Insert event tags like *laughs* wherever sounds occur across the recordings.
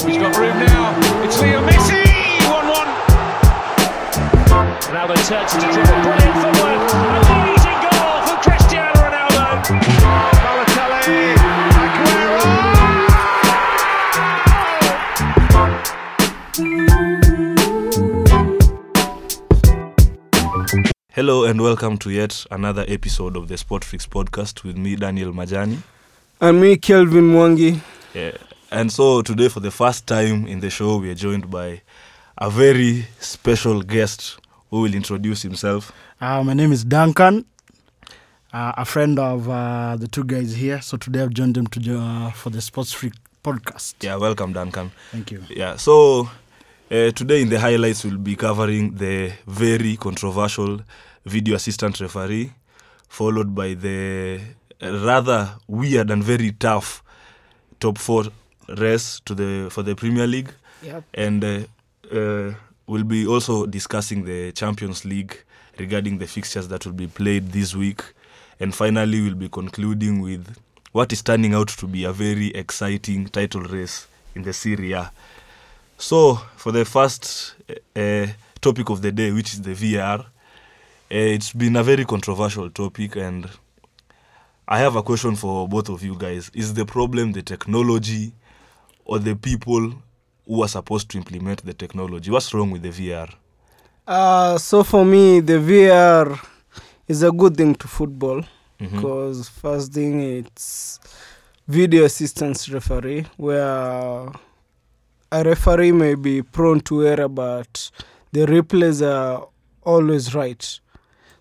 He's got room now. It's Leo Messi. 1 1. Ronaldo turns to dribble. Brilliant footwork. Amazing goal for Cristiano Ronaldo. Balotelli. Aguero. Hello and welcome to yet another episode of the Sportfix podcast with me, Daniel Majani. And me, Kelvin Mwangi. Yeah. And so today, for the first time in the show, we are joined by a very special guest who will introduce himself. Uh, my name is Duncan, uh, a friend of uh, the two guys here. So today I've joined them to uh, for the Sports Freak podcast. Yeah, welcome, Duncan. Thank you. Yeah, so uh, today in the highlights, we'll be covering the very controversial video assistant referee, followed by the rather weird and very tough top four race to the for the Premier League. Yep. and uh, uh, we'll be also discussing the Champions League regarding the fixtures that will be played this week. And finally, we'll be concluding with what is turning out to be a very exciting title race in the Serie A. So, for the first uh, topic of the day, which is the VAR, uh, it's been a very controversial topic, and I have a question for both of you guys. Is the problem the technology or the people who are supposed to implement the technology? What's wrong with the VR? Uh, so for me, the VR is a good thing to football because first thing it's video assistance referee where a referee may be prone to error, but the replays are always right.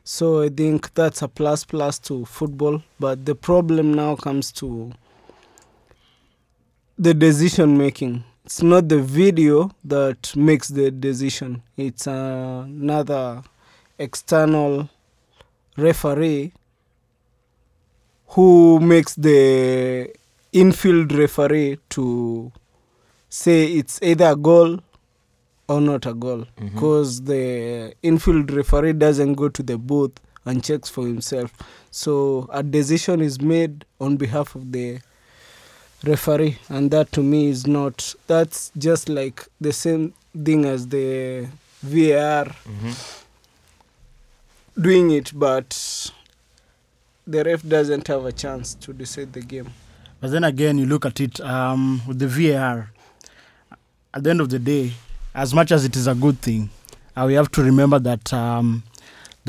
So I think that's a plus plus to football. But the problem now comes to the decision making. It's not the video that makes the decision. It's uh, another external referee who makes the infield referee to say it's either a goal or not a goal mm-hmm. because the infield referee doesn't go to the booth and checks for himself so a decision is made on behalf of the referee and that to me is not that's just like the same thing as the var Mhm. doing it but the ref doesn't have a chance to decide the game But then again, you look at it um, with the VAR. At the end of the day, as much as it is a good thing, uh, we have to remember that um,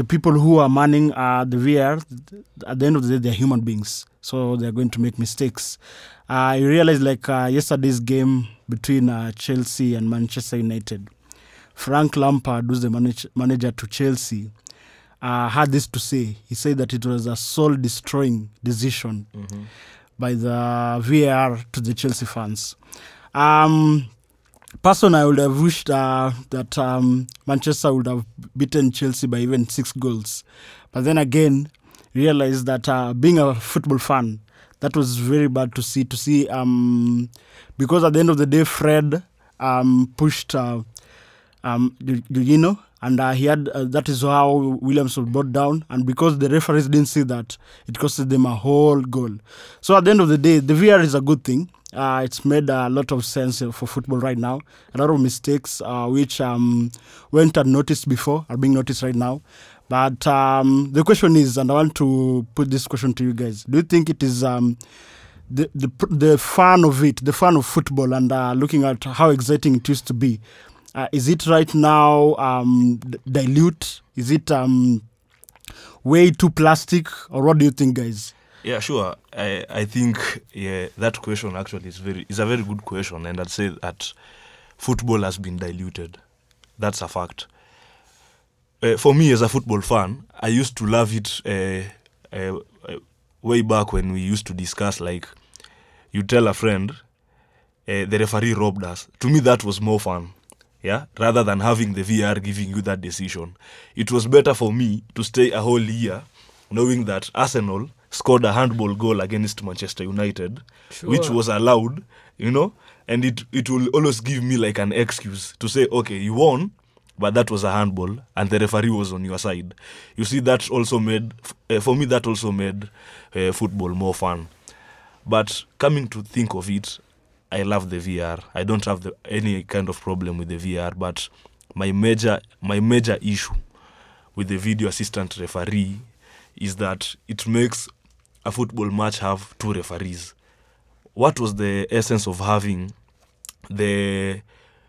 the people who are manning uh, the VAR, at the end of the day, they're human beings. So they're going to make mistakes. Uh, you realize, like uh, yesterday's game between uh, Chelsea and Manchester United, Frank Lampard, who's the manage- manager to Chelsea, uh, had this to say. He said that it was a soul destroying decision Mhm. by the VAR to the Chelsea fans. Um, personally, I would have wished uh, that um, Manchester would have beaten Chelsea by even six goals. But then again, realized that uh, being a football fan, that was very bad to see. To see um, because at the end of the day, Fred um, pushed uh, um, Jorginho, and uh, he had uh, that is how Williams was brought down. And because the referees didn't see that, it costed them a whole goal. So at the end of the day, the VR is a good thing. Uh, it's made a lot of sense uh, for football right now. A lot of mistakes uh, which um, weren't unnoticed before are being noticed right now. But um, the question is, and I want to put this question to you guys: Do you think it is um, the the the fun of it, the fun of football, and uh, looking at how exciting it used to be? Uh, is it right now um, dilute? Is it um, way too plastic, or what do you think, guys? Yeah, sure. I I think yeah that question actually is very is a very good question, and I'd say that football has been diluted. That's a fact. Uh, for me, as a football fan, I used to love it uh, uh, uh, way back when we used to discuss like you tell a friend uh, the referee robbed us. To me, that was more fun. Yeah, rather than having the VR giving you that decision, it was better for me to stay a whole year knowing that Arsenal scored a handball goal against Manchester United, which was allowed, you know, and it it will always give me like an excuse to say, okay, you won, but that was a handball, and the referee was on your side. You see, that also made uh, for me that also made uh, football more fun. But coming to think of it, I love the VR. I don't have the, any kind of problem with the VR, but my major my major issue with the video assistant referee is that it makes a football match have two referees. What was the essence of having the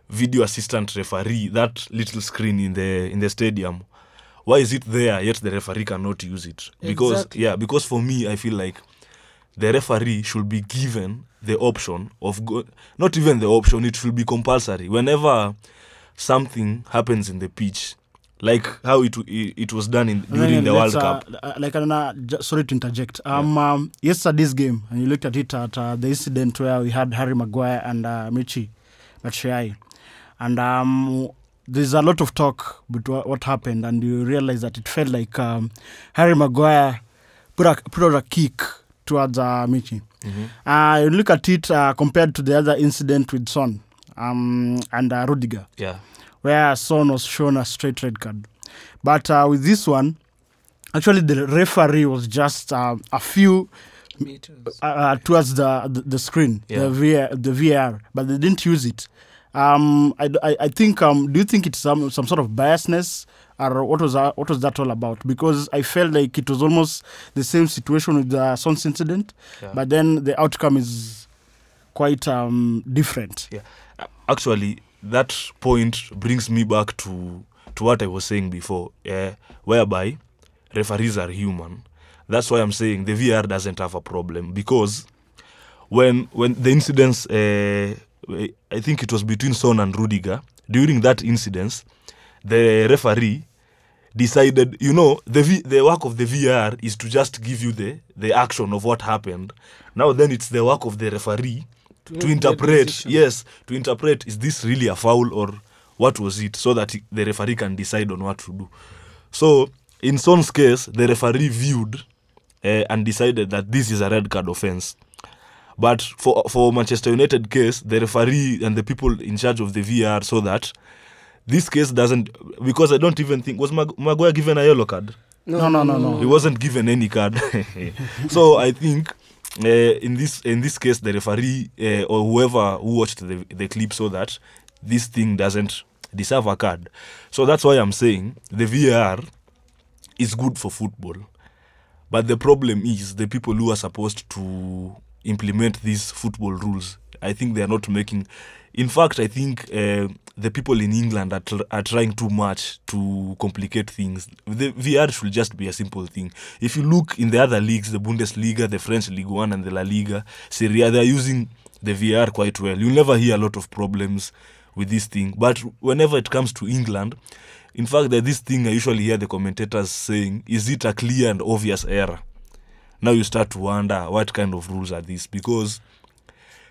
video assistant referee that little screen in the in the stadium? Why is it there yet the referee cannot use it? Because Exactly. yeah, because for me I feel like the referee should be given the option of go- not even the option it should be compulsory whenever something happens in the pitch like how it it, was done in during then the world uh, cup. like uh, sorry to interject. Um, um, yesterday's game, and you looked at it at uh, the incident where we had Harry Maguire and uh, Michi Batshuayi, and um, there's a lot of talk about what, happened, and you realize that it felt like um, Harry Maguire put a, put out a kick towards uh, Michi. Uh, you look at it uh, compared to the other incident with Son um, and uh, Rudiger. Yeah where Son was shown a straight red card. But uh, with this one, actually the referee was just uh, a few Meters. uh, uh, towards the, the the screen, Yeah. the VR, the VR, but they didn't use it. Um, I, I, I think. Um, do you think it's some some sort of biasness, or what was that, what was that all about? Because I felt like it was almost the same situation with the Sons incident, Yeah. but then the outcome is quite um, different. yeah actually that point brings me back to to what i was saying before uh, whereby referees are human. That's why i'm saying the vr doesn't have a problem because when when the incidents uh, i think it was between son and rudiger during that incident the referee decided you know the v, the work of the vr is to just give you the the action of what happened. Now then it's the work of the referee to, make interpret yes to interpret is this really a foul or what was it so that the referee can decide on what to do. So in son's case the referee viewed uh, and decided that this is a red card offense. But for for manchester united case the referee and the people in charge of the vr so that this case doesn't because i don't even think was Mag- maguire given a yellow card? No, no, no, no. he wasn't given any card. *laughs* So i think uh, in this in this case the referee uh, or whoever who watched the, the clip saw that this thing doesn't deserve a card. So that's why i'm saying the var is good for football. But the problem is the people who are supposed to implement these football rules. I think they are not making in fact i think uh, the people in england are, tr- are trying too much to complicate things. The vr should just be a simple thing. If you look in the other leagues the bundesliga the french league one and the la liga serie A, they are using the vr quite well. You'll never hear a lot of problems with this thing. But whenever it comes to england in fact there's this thing i usually hear the commentators saying is it a clear and obvious error? Now you start to wonder what kind of rules are these? Because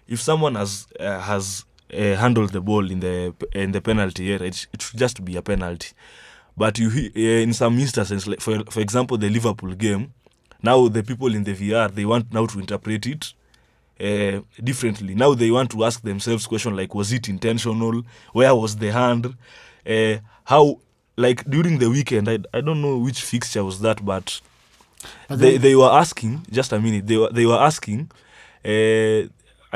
if someone has uh, has uh, handled the ball in the in the penalty area it, it should just be a penalty. But you uh, in some instances like for for example the liverpool game now the people in the vr they want now to interpret it uh, differently. Now they want to ask themselves question like was it intentional? Where was the hand? Uh, how like during the weekend I, I don't know which fixture was that but But they, they were asking just a minute they were they were asking uh,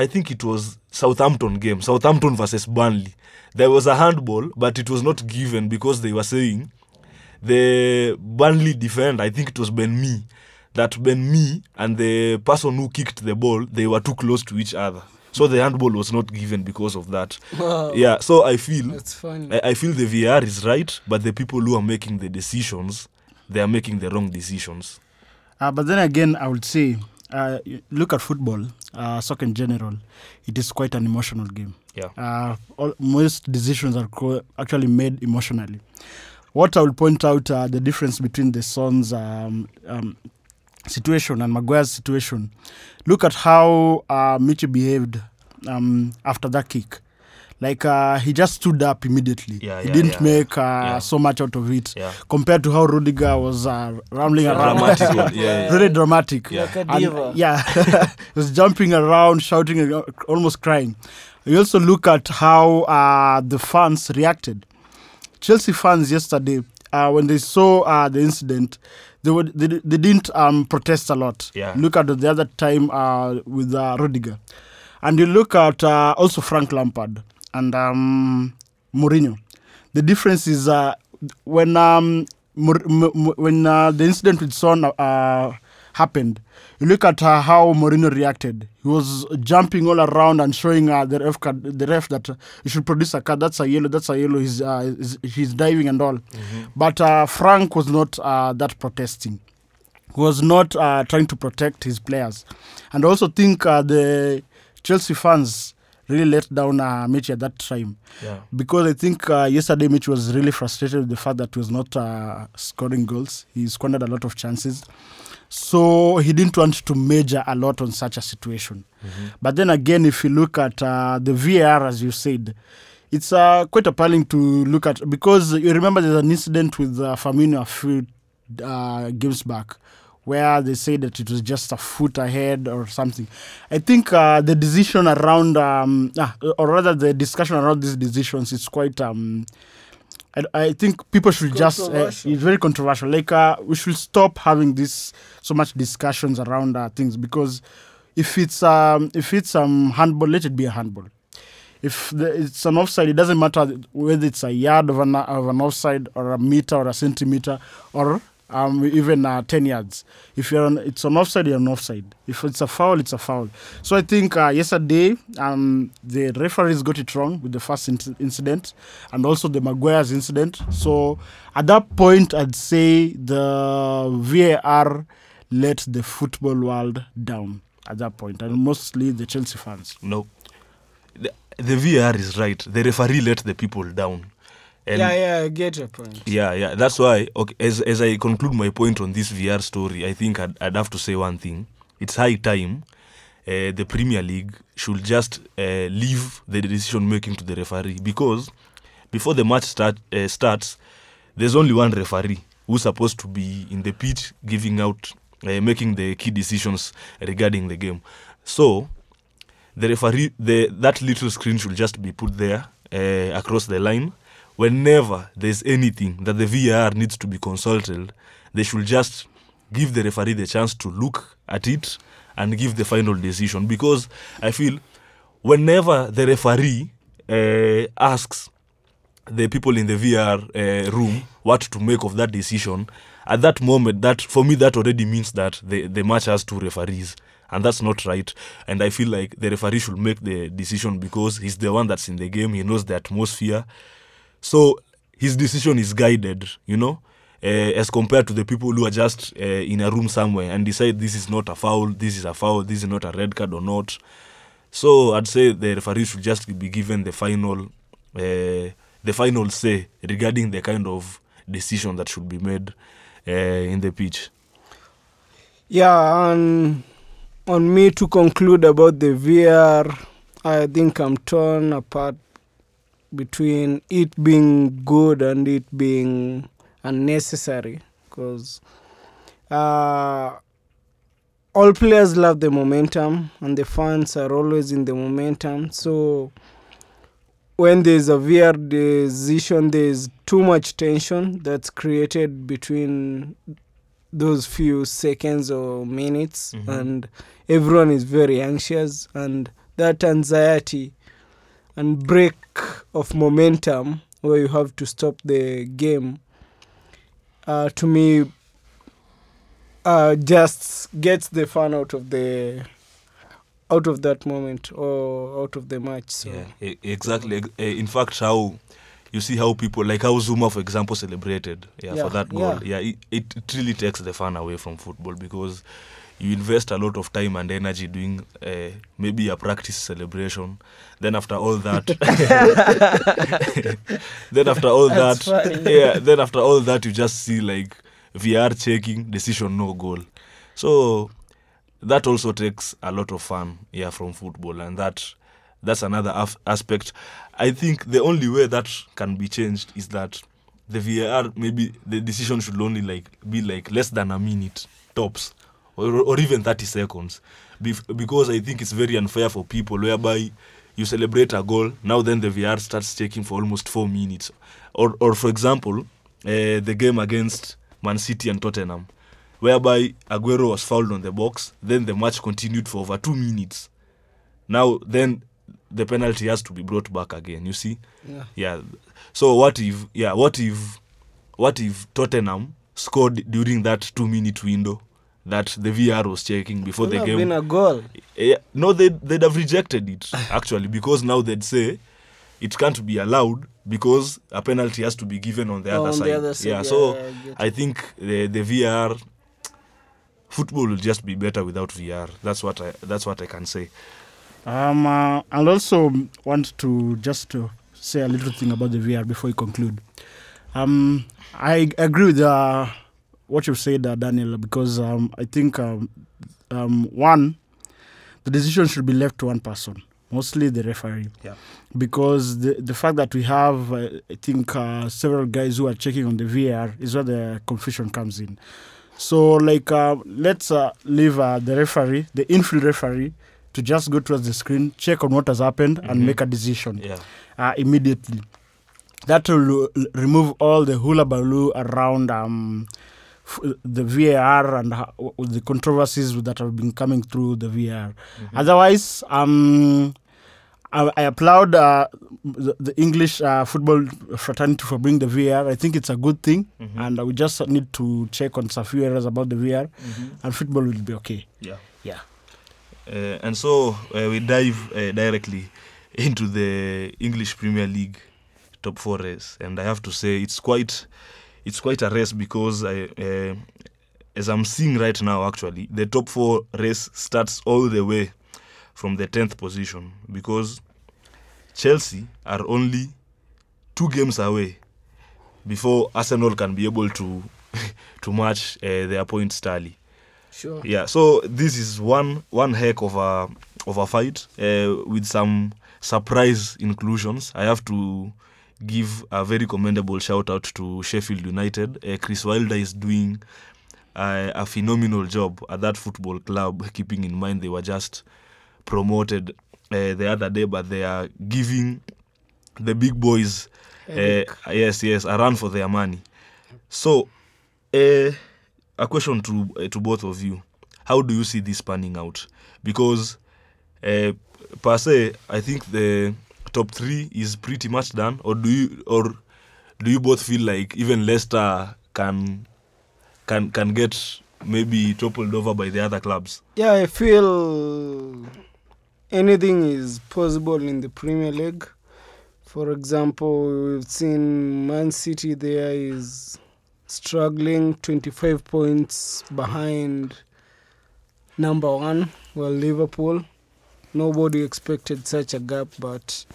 i think it was southampton game southampton versus burnley there was a handball but it was not given because they were saying the burnley defender i think it was ben mee that ben mee and the person who kicked the ball they were too close to each other so the handball was not given because of that Wow. yeah so i feel That's funny. I, I feel the VR is right, but the people who are making the decisions, they are making the wrong decisions. Uh, but then again, I would say, uh, look at football, uh, soccer in general. It is quite an emotional game. Yeah. Uh, all, most decisions are co- actually made emotionally. What I will point out uh, the difference between the Son's um, um, situation and Maguire's situation. Look at how uh, Michy behaved um, after that kick. Like uh, he just stood up immediately. Yeah, he yeah, didn't yeah. make uh, so much out of it compared to how Rudiger was uh, rambling around. Dramatic yeah. *laughs* Very dramatic. Yeah. Like And, yeah, *laughs* he was jumping around, shouting, uh, almost crying. You also look at how uh, the fans reacted. Chelsea fans yesterday, uh, when they saw uh, the incident, they, were, they, they didn't um, protest a lot. Yeah. Look at the other time uh, with uh, Rudiger. And you look at uh, also Frank Lampard and um, Mourinho. The difference is uh, when um, M- M- when uh, the incident with Son uh, happened, you look at uh, how Mourinho reacted. He was jumping all around and showing uh, the ref card, the ref that uh, he should produce a card. That's a yellow. That's a yellow. He's uh, he's, he's diving and all. But uh, Frank was not uh, that protesting. He was not uh, trying to protect his players, and I also think uh, the Chelsea fans really let down uh, Michy at that time Yeah. because I think uh, yesterday Mitch was really frustrated with the fact that he was not uh, scoring goals. He squandered a lot of chances. So he didn't want to major a lot on such a situation. But then again, if you look at uh, the VAR, as you said, it's uh, quite appalling to look at because you remember there's an incident with uh, Firmino a few uh, games back where they say that it was just a foot ahead or something. I think uh, the decision around, um, ah, or rather the discussion around these decisions is quite. Um, I, I think people should just. Uh, it's very controversial. Like uh, we should stop having this so much discussions around uh, things because if it's um, if it's um handball, let it be a handball. If the, it's an offside, it doesn't matter whether it's a yard of an, of an offside or a meter or a centimeter or um, even uh, 10 yards. If you're on, it's an offside, you're an offside. If it's a foul, it's a foul. So I think uh, yesterday um, the referees got it wrong with the first inc- incident and also the Maguire's incident. So at that point, I'd say the VAR let the football world down at that point, and mostly the Chelsea fans. No. The, the VR is right. The referee let the people down. And yeah, yeah, I get your point. Yeah, yeah. That's why, okay, as, as I conclude my point on this VR story, I think I'd, I'd have to say one thing. It's high time uh, the Premier League should just uh, leave the decision making to the referee because before the match start, uh, starts, there's only one referee who's supposed to be in the pitch giving out, uh, making the key decisions regarding the game. So, the referee, the that little screen should just be put there uh, across the line. Whenever there's anything that the VAR needs to be consulted, they should just give the referee the chance to look at it and give the final decision. Because I feel whenever the referee uh, asks the people in the VR uh, room what to make of that decision, at that moment, that for me, that already means that the, the match has two referees. And that's not right. And I feel like the referee should make the decision because he's the one that's in the game. He knows the atmosphere. So his decision is guided, you know, uh, as compared to the people who are just uh, in a room somewhere and decide this is not a foul, this is a foul, this is not a red card or not. So I'd say the referee should just be given the final, uh, the final say regarding the kind of decision that should be made in the pitch. Yeah, and on me to conclude about the VR, I think I'm torn apart between it being good and it being unnecessary because uh, all players love the momentum and the fans are always in the momentum. So when there's a VR decision, there's too much tension that's created between those few seconds or minutes, Mhm. and everyone is very anxious, and that anxiety and break of momentum where you have to stop the game uh, to me uh, just gets the fun out of the out of that moment or out of the match so Yeah, exactly. Eh, In fact, how you see how people like how Zouma, for example, celebrated yeah, Yeah, for that goal. yeah. Yeah, it, it really takes the fun away from football because you invest a lot of time and energy doing uh, maybe a practice celebration. Then after all that, *laughs* then after all That's that, funny. *laughs* yeah, then after all that, you just see like VR checking decision no goal. So that also takes a lot of fun yeah from football and that that's another af- aspect i think the only way that can be changed is that the var maybe the decision should only like be like less than a minute tops or, or even 30 seconds Bef- because i think it's very unfair for people whereby you celebrate a goal now then the vr starts checking for almost four minutes or, or for example uh, the game against man city and tottenham whereby Aguero was fouled on the box. Then the match continued for over two minutes. now then the penalty has to be brought back again. You see, Yeah. yeah. So what if yeah what if what if Tottenham scored during that two minute window that the VR was checking before Would the have game? been a goal. Yeah, no, they'd, they'd have rejected it actually because now they'd say it can't be allowed because a penalty has to be given on the, Oh, other, on side. the other side, Yeah, yeah, so yeah, I I think the, the VR football will just be better without VR. That's what I that's what I can say. Um, uh, I'll also want to just to say a little thing about the VR before we conclude. Um, I agree with uh, what you've said, uh, Daniel, because um, I think um, um, one, the decision should be left to one person, mostly the referee. Yeah. Because the the fact that we have, uh, I think, uh, several guys who are checking on the VR is where the confusion comes in. So, like, uh, let's uh, leave uh, the referee, the infield referee, to just go towards the screen, check on what has happened, and Mhm. make a decision Yeah. uh, immediately. That will remove all the hula baloo around um, the VAR and the controversies that have been coming through the VAR. Otherwise, um, I, I applaud uh, the, the English uh, football fraternity for bringing the VAR. I think it's a good thing, Mhm. and we just need to check on some few areas about the VAR, and football will be okay. Yeah. Yeah. Uh, and so uh, we dive uh, directly into the English Premier League top four race, and I have to say it's quite it's quite a race because I, uh, as I'm seeing right now, actually, the top four race starts all the way from the tenth position because Chelsea are only two games away before Arsenal can be able to *laughs* to match uh, their points tally. Sure. Yeah, so this is one one heck of a of a fight uh, with some surprise inclusions. I have to give a very commendable shout out to Sheffield United. Uh, Chris Wilder is doing uh, a phenomenal job at that football club, keeping in mind they were just promoted uh, the other day, but they are giving the big boys, yes, yes, a run for their money. So, a question to to both of you: How do you see this panning out? Because per se, I think the top three is pretty much done. Or do you or do you both feel like even Leicester can can can get maybe toppled over by the other clubs? Yeah, I feel anything is possible in the Premier League. For example, we've seen Man City there is struggling 25 points behind number one, well, Liverpool. Nobody expected such a gap, but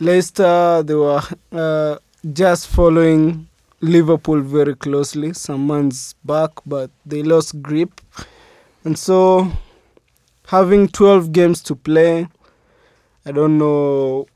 Leicester, they were uh, just following Liverpool very closely some months back, but they lost grip. And so, having 12 games to play, I don't know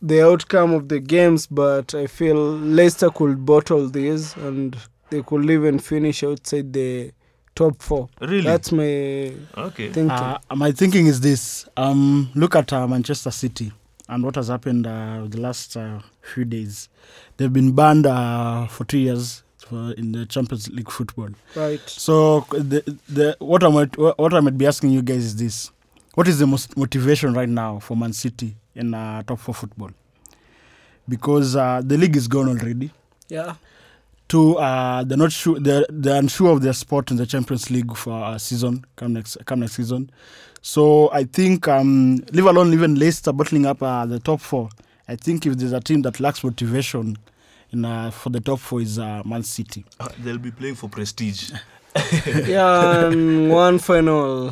the outcome of the games, but I feel Leicester could bottle this and they could even finish outside the top four. Really? That's my okay. thinking. Uh, my thinking is this: um, look at uh, Manchester City and what has happened uh, the last uh, few days. They've been banned uh, for two years for, in the Champions League football. right. So the the what I might what I might be asking you guys is this: What is the most motivation right now for Man City in uh, top four football? Because uh, the league is gone already. Yeah. Two, uh, they're not sure. They're, they're unsure of their spot in the Champions League for a season come next come next season. So I think, um, leave alone even Leicester bottling up uh, the top four. I think if there's a team that lacks motivation in uh, for the top four is uh, Man City. Uh, they'll be playing for prestige. *laughs* yeah, and one final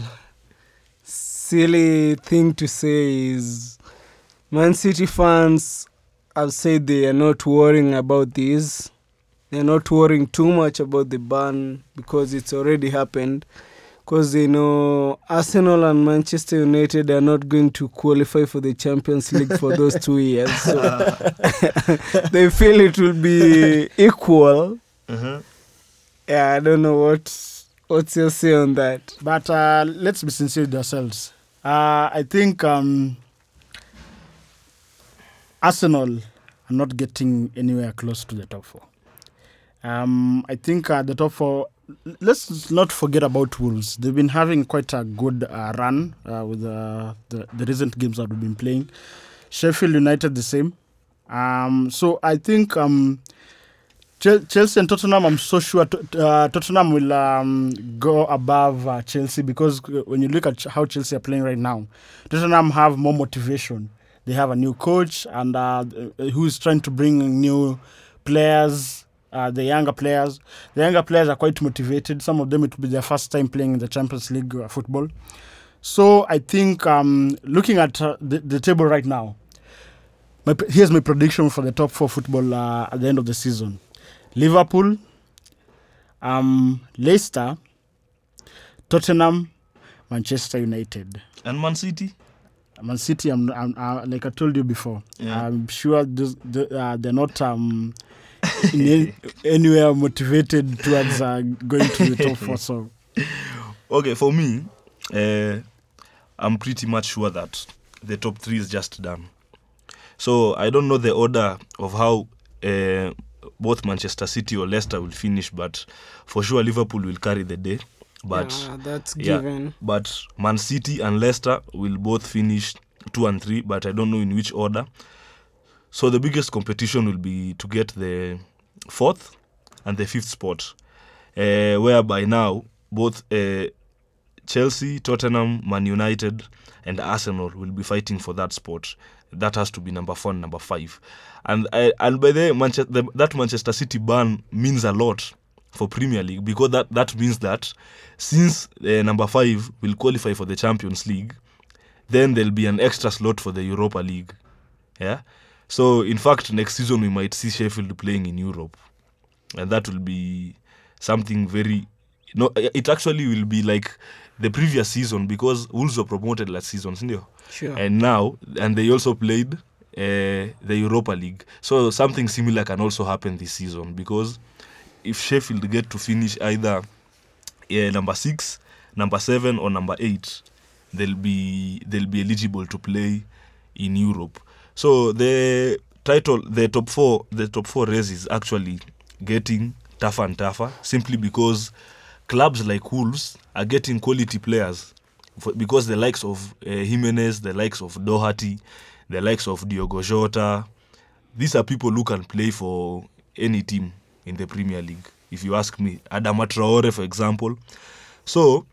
silly thing to say is Man City fans have said they are not worrying about this. They're not worrying too much about the ban because it's already happened. Because they know Arsenal and Manchester United are not going to qualify for the Champions League for those two years. So *laughs* they feel it will be equal. Uh-huh. Yeah, I don't know what what's your say on that. But uh, let's be sincere with ourselves. Uh, I think um, Arsenal are not getting anywhere close to the top four. Um, I think uh, the top four, let's not forget about Wolves. They've been having quite a good uh, run uh, with uh, the the recent games that we've been playing. Sheffield United the same. Um, so I think um, Chelsea and Tottenham. I'm so sure uh, Tottenham will um, go above uh, Chelsea because when you look at how Chelsea are playing right now, Tottenham have more motivation. They have a new coach and who is trying to bring new players uh, the younger players. The younger players are quite motivated. Some of them it will be their first time playing in the Champions League uh, football. So I think um, looking at uh, the, the table right now, my, here's my prediction for the top four football uh, at the end of the season: Liverpool, um, Leicester, Tottenham, Manchester United. And Man City? Man City, I'm, I'm, uh, like I told you before, Yeah. I'm sure this, the, uh, they're not um, in any, *laughs* anywhere motivated towards uh, going to the top four. So Okay, for me, uh, I'm pretty much sure that the top three is just done. So I don't know the order of how uh, both Manchester City or Leicester will finish, but for sure Liverpool will carry the day. But yeah, that's yeah, given. but Man City and Leicester will both finish two and three, but I don't know in which order. So the biggest competition will be to get the fourth and the fifth spot, uh, whereby now both uh, Chelsea, Tottenham, Man United, and Arsenal will be fighting for that spot. That has to be number four and number five. And I, and by the Manchester, the, that Manchester City ban means a lot for Premier League because that, that means that since uh, number five will qualify for the Champions League, then there'll be an extra slot for the Europa League. Yeah. So in fact, next season we might see Sheffield playing in Europe, and that will be something very. No, it actually will be like the previous season because Wolves were promoted last season, it? Sure. and now and they also played uh, the Europa League. So something similar can also happen this season because if Sheffield get to finish either uh, number six, number seven, or number eight, they'll be they'll be eligible to play in Europe. So the title, the top four, the top four race is actually getting tougher and tougher simply because clubs like Wolves are getting quality players for, because the likes of uh, Jimenez, the likes of Doherty, the likes of Diogo Jota, these are people who can play for any team in the Premier League. If you ask me, Adama Traore, for example. So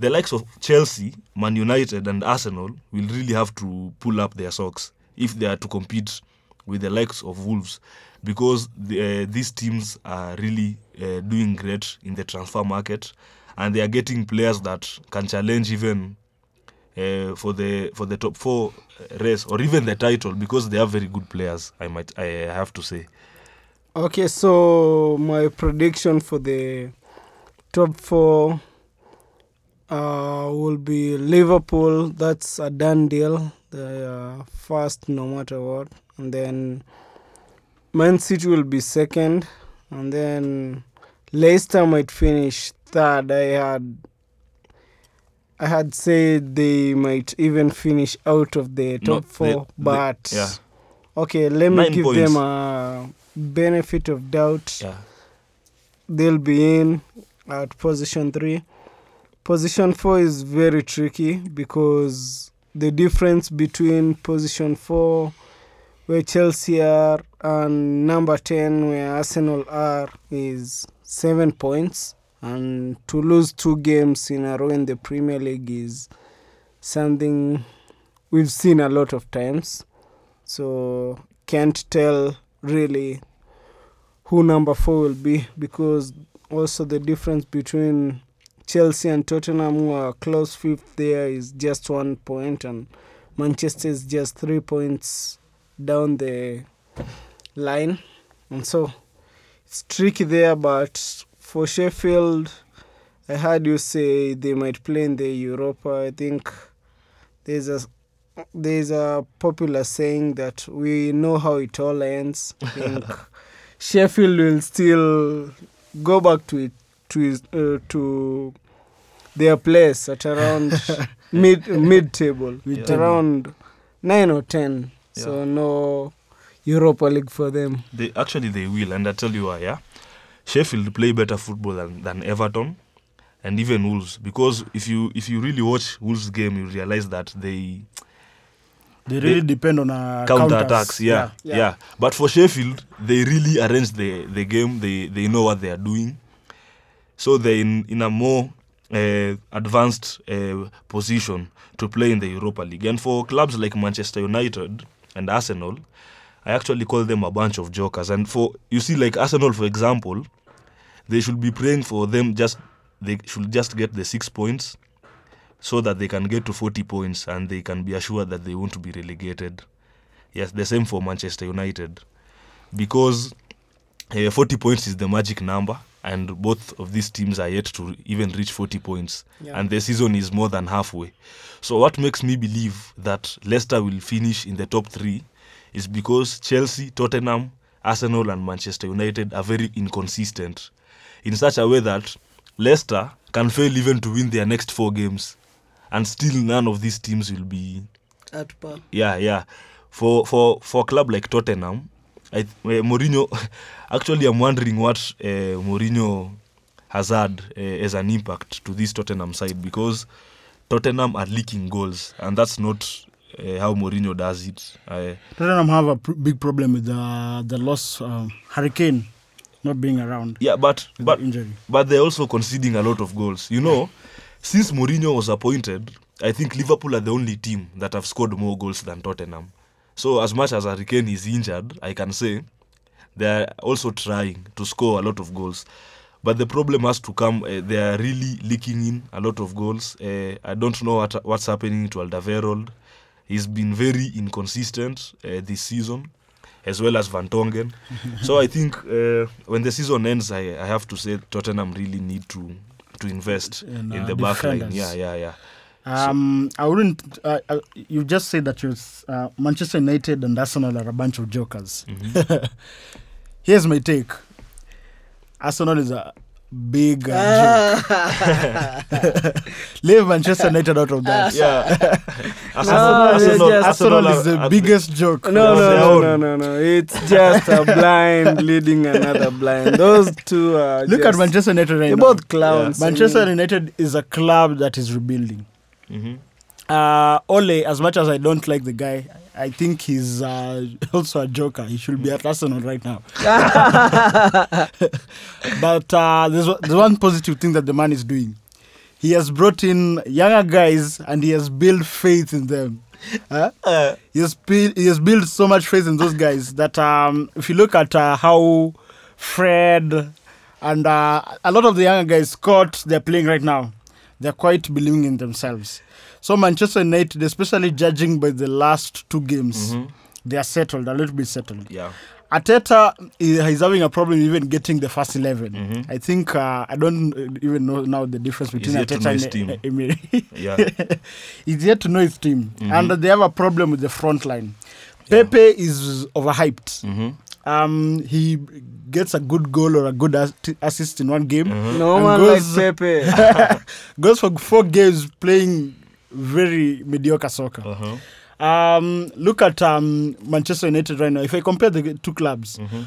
the likes of Chelsea, Man United, and Arsenal will really have to pull up their socks if they are to compete with the likes of Wolves, because the, uh, these teams are really uh, doing great in the transfer market, and they are getting players that can challenge even uh, for the for the top four race or even the title because they have very good players. I might I have to say. Okay, so my prediction for the top four uh, will be Liverpool. That's a done deal. They are uh, first no matter what. And then Man City will be second. And then Leicester might finish third. I had I had said they might even finish out of the No, top four, they- they- but yeah. okay, let me Nine give points. them a benefit of doubt Yeah. they'll be in at position three. Position four is very tricky because the difference between position four, where Chelsea are, and number 10, where Arsenal are, is seven points. And to lose two games in a row in the Premier League is something we've seen a lot of times. So, can't tell really who number four will be because also the difference between Chelsea and Tottenham, who are close fifth there, is just one point, and Manchester is just three points down the line, and so it's tricky there. But for Sheffield, I heard you say they might play in the Europa. I think there's a there's a popular saying that we know how it all ends. I think *laughs* Sheffield will still go back to it to his, uh, to their place at around *laughs* mid mid table, Mid-table. around nine or ten. So no Europa League for them. They actually they will, and I tell you why. Yeah, Sheffield play better football than, than Everton and even Wolves because if you if you really watch Wolves game you realize that they They really depend on uh, counter counters. attacks yeah, yeah but for Sheffield they really arrange the the game they they know what they are doing so they're in, in a more uh, advanced uh, position to play in the Europa League. And for clubs like Manchester United and Arsenal I actually call them a bunch of jokers. And for you see like Arsenal for example they should be praying for them just they should just get the 6 points so that they can get to 40 points and they can be assured that they won't be relegated. Yes, the same for Manchester United. Because uh, 40 points is the magic number and both of these teams are yet to even reach 40 points Yeah. and the season is more than halfway. So what makes me believe that Leicester will finish in the top 3 is because Chelsea, Tottenham, Arsenal and Manchester United are very inconsistent in such a way that Leicester can fail even to win their next 4 games and still none of these teams will be At par. yeah yeah for for for a club like Tottenham I, uh, Mourinho *laughs* actually I'm wondering what uh, Mourinho has had uh, as an impact to this Tottenham side because Tottenham are leaking goals and that's not uh, how Mourinho does it I, Tottenham have a pr- big problem with the the loss um, Hurricane not being around. yeah but but injury. but they're also conceding a lot of goals. You know, since Mourinho was appointed, I think Liverpool are the only team that have scored more goals than Tottenham. So as much as Harry Kane is injured, I can say they're also trying to score a lot of goals. But the problem has to come. Uh, they are really leaking in a lot of goals. Uh, I don't know what what's happening to Alderweireld. He's been very inconsistent uh, this season, as well as Van Tongen. *laughs* so I think uh, when the season ends, I, I have to say Tottenham really need to to invest In, in uh, the back line. Yeah, yeah, yeah. Um, I wouldn't. Uh, uh, you just said that you uh, Manchester United and Arsenal are a bunch of jokers. Mm-hmm. *laughs* Here's my take. Arsenal is a big uh, joke. *laughs* Leave Manchester United out of that. Yeah. *laughs* No, they're just- Arsenal is the biggest joke. No, no, no, own. no, no, no. It's just a blind leading another blind. Those two are. Look just, at Manchester United right They're now. both clowns. Manchester United is a club that is rebuilding. Mhm. Uh, Ole, as much as I don't like the guy, I think he's uh, *laughs* also a joker. He should be at Arsenal right now. *laughs* *laughs* but uh, there's, one- there's one positive thing that the man is doing. He has brought in younger guys and he has built faith in them. Huh? Uh, he, has built, he has built so much faith in those guys that um, if you look at uh, how Fred and uh, a lot of the younger guys, Scott, they're playing right now, they're quite believing in themselves. So Manchester United, especially judging by the last two games, mhm. they are settled, a little bit settled. Yeah. Arteta is having a problem even getting the first 11. Mhm. I think uh, I don't even know now the difference between Arteta and *laughs* Emery. Yeah. *laughs* He's yet to know his team, Mhm. and they have a problem with the front line. Pepe is overhyped. Um, he gets a good goal or a good assi- assist in one game. Mm-hmm. No And one goes- like Pepe. *laughs* Goes for four games playing very mediocre soccer. Uh-huh. Um, look at um, Manchester United right now. If I compare the two clubs, Mhm.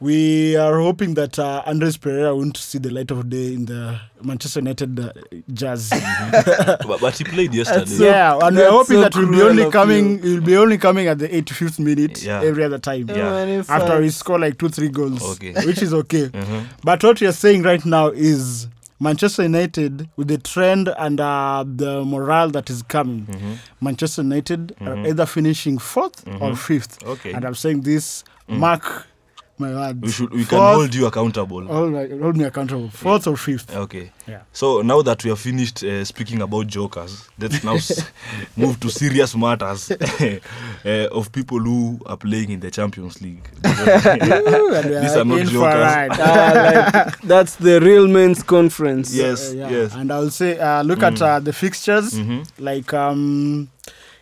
We are hoping that uh, Andreas Pereira won't see the light of day in the Manchester United uh, jazz. *laughs* but, but he played yesterday. So- yeah, and we're hoping so that he'll be only of coming. He'll be only coming at the 85th minute Yeah. every other time. Yeah. Man, After I- we score like two, three goals, Okay. *laughs* which is okay. *laughs* Mhm. But what we are saying right now is Manchester United, with the trend and uh, the morale that is coming, Mhm. Manchester United are Mhm. either finishing 4th or Mhm. fifth. Okay. And I'm saying this, mark my words. We should we can hold you accountable. Hold, my- hold me accountable. Fourth or fifth. Okay. Yeah. So now that we have finished uh, speaking about jokers, let's now s- *laughs* move to serious matters *laughs* uh, of people who are playing in the Champions League. Ooh, *laughs* These are not in for a jokers. ride. Ah, like, that's the real men's conference. yes, Uh, yeah. yes. And I'll say, uh, look at Mm. uh, the fixtures. Mhm. Like, um,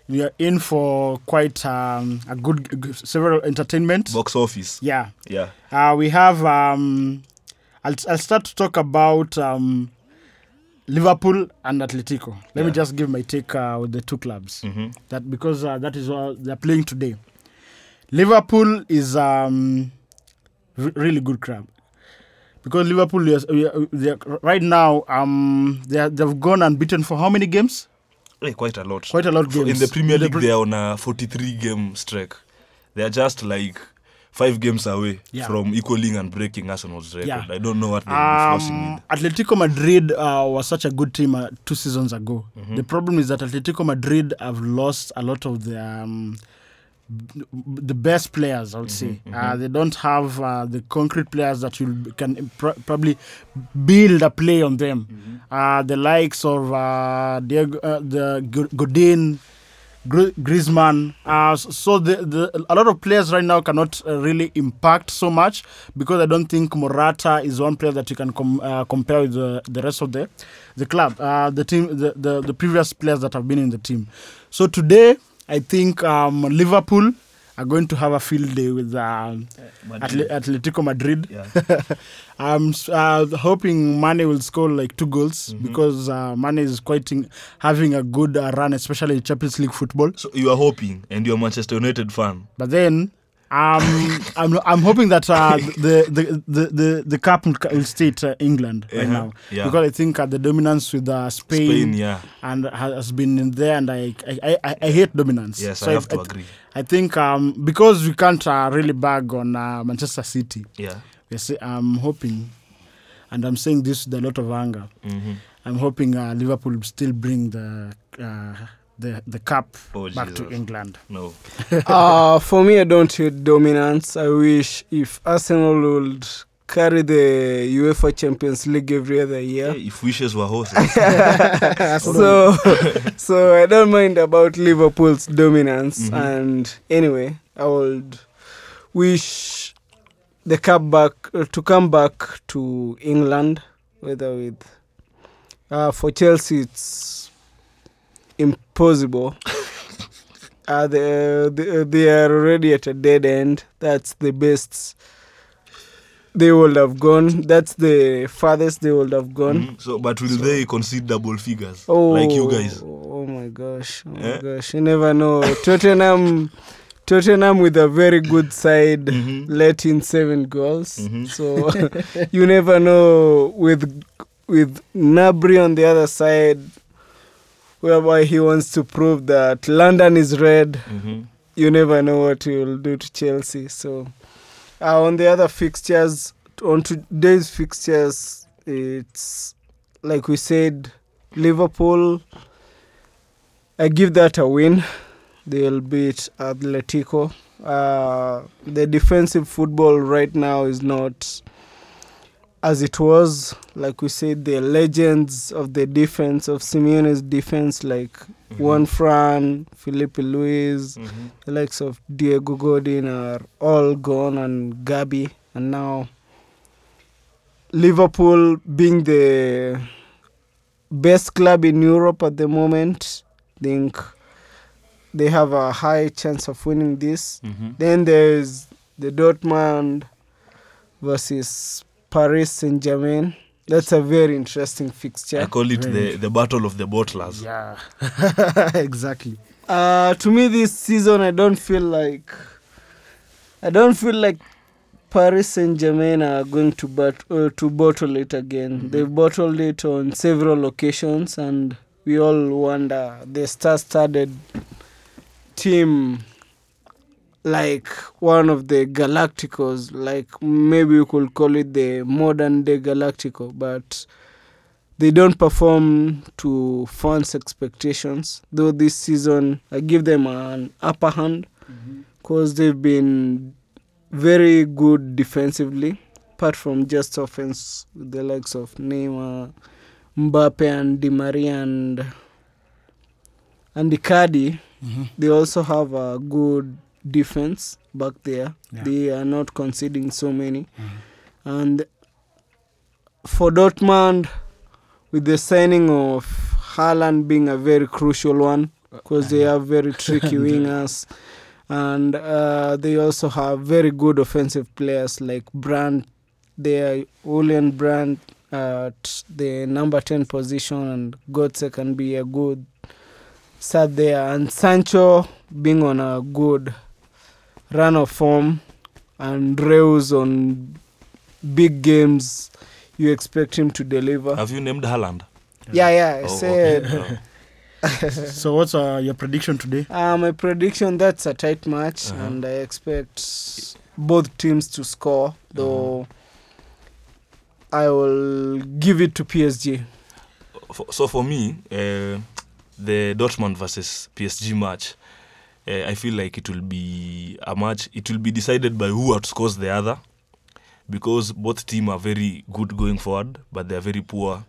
we are in for quite um, a good, several entertainment. Box office. Yeah. Yeah. Uh, we have. Um, I'll, I'll start to talk about um, Liverpool and Atletico. Let me just give my take uh, with the two clubs. Mhm. That because uh, that is what they're playing today. Liverpool is um, re- really good club because Liverpool yes, we are- they are- right now um they are, they've gone unbeaten for how many games? Eh, quite a lot. Quite a lot games. In the Premier the League, pre- they are on a 43 game streak. They are just like five games away Yeah. from equaling and breaking Arsenal's record. Yeah. I don't know what they're Um, with. Atletico Madrid uh, was such a good team uh, two seasons ago. Mm-hmm. The problem is that Atletico Madrid have lost a lot of the um, the best players. I would say Mm-hmm, uh, they don't have uh, the concrete players that you can pr- probably build a play on them. Mm-hmm. Uh, the likes of uh, Diego, uh, the Go- Godin. Gri- Griezmann. Uh, so the, the a lot of players right now cannot uh, really impact so much because I don't think Morata is one player that you can com- uh, compare with the, the rest of the the club, uh, the team, the, the the previous players that have been in the team. So today, I think um, Liverpool are going to have a field day with um, Atle- Atletico Madrid. Yeah. *laughs* I'm uh, hoping Mane will score like two goals Mm-hmm. because uh, Mane is quite in, having a good uh, run, especially in Champions League football. So you are hoping, and you're a Manchester United fan. But then um, *laughs* I'm I'm hoping that uh, the, the, the, the, the cup will stay at uh, England right Uh-huh. now Yeah. because I think uh, the dominance with uh, Spain, Spain, yeah. and has been in there, and I I, I, I hate dominance. Yes, So I have to I, agree. I think um, because we can't uh, really bag on uh, Manchester City, Yeah. say, I'm hoping, and I'm saying this with a lot of anger. hmm I'm hoping uh, Liverpool will still bring the uh, the the cup Oh, back to England. No. *laughs* uh, for me, I don't hate dominance. I wish if Arsenal would carry the UEFA Champions League every other year. Hey, if wishes were horses. *laughs* so *laughs* so I don't mind about Liverpool's dominance Mhm. and anyway I would wish the cup back uh, to come back to England whether with uh, for Chelsea it's impossible *laughs* uh, they, they, they are already at a dead end that's the best they would have gone that's the farthest they would have gone Mhm. So, but will they concede double figures Oh, like you guys? Oh my gosh! Oh Eh? my gosh! You never know. *laughs* Tottenham, Tottenham with a very good side Mhm. let in seven goals. Mhm. So *laughs* you never know with with Gnabry on the other side, whereby he wants to prove that London is red. Mhm. You never know what he will do to Chelsea. So uh, on the other fixtures, on today's fixtures, it's like we said, Liverpool. I give that a win. They'll beat Atletico. Uh, the defensive football right now is not as it was. Like we said, the legends of the defense of Simeone's defense, like Juan Fran, Filipe Luís, Mhm. the likes of Diego Godin are all gone and Gabi and now Liverpool being the best club in Europe at the moment think they have a high chance of winning this Mhm. then there's the Dortmund versus Paris Saint-Germain that's a very interesting fixture. I call it Very the, the battle of the bottlers. Yeah, *laughs* exactly. Uh, to me, this season, I don't feel like I don't feel like Paris Saint Germain are going to but uh, to bottle it again. They've bottled it on several occasions, and we all wonder the star-studded team, like one of the Galacticos, like maybe we could call it the modern-day Galactico, but they don't perform to fans' expectations. Though this season, I give them an upper hand mm-hmm. because they've been very good defensively, apart from just offense with the likes of Neymar, Mbappe, and Di Maria and and Icardi. Mm-hmm. They also have a good defense back there. Yeah. They are not conceding so many, mm-hmm. and for Dortmund with the signing of Haaland being a very crucial one uh, because uh, they have very tricky *laughs* wingers and uh, they also have very good offensive players like Brandt. They are Julian Brandt at the number 10 position and Götze can be a good start there and Sancho being on a good run of form and Reus on big games, you expect him to deliver. Have you named Haaland? yeah, yeah, I Oh, said. okay. *laughs* So what's uh, your prediction today? Uh, my prediction that's a tight match, Uh-huh. and I expect both teams to score. Though I will give it to PSG. For, so for me, uh, the Dortmund versus PSG match, I feel like it will be a match. It will be decided by who outscores the other, because both teams are very good going forward, but they are very poor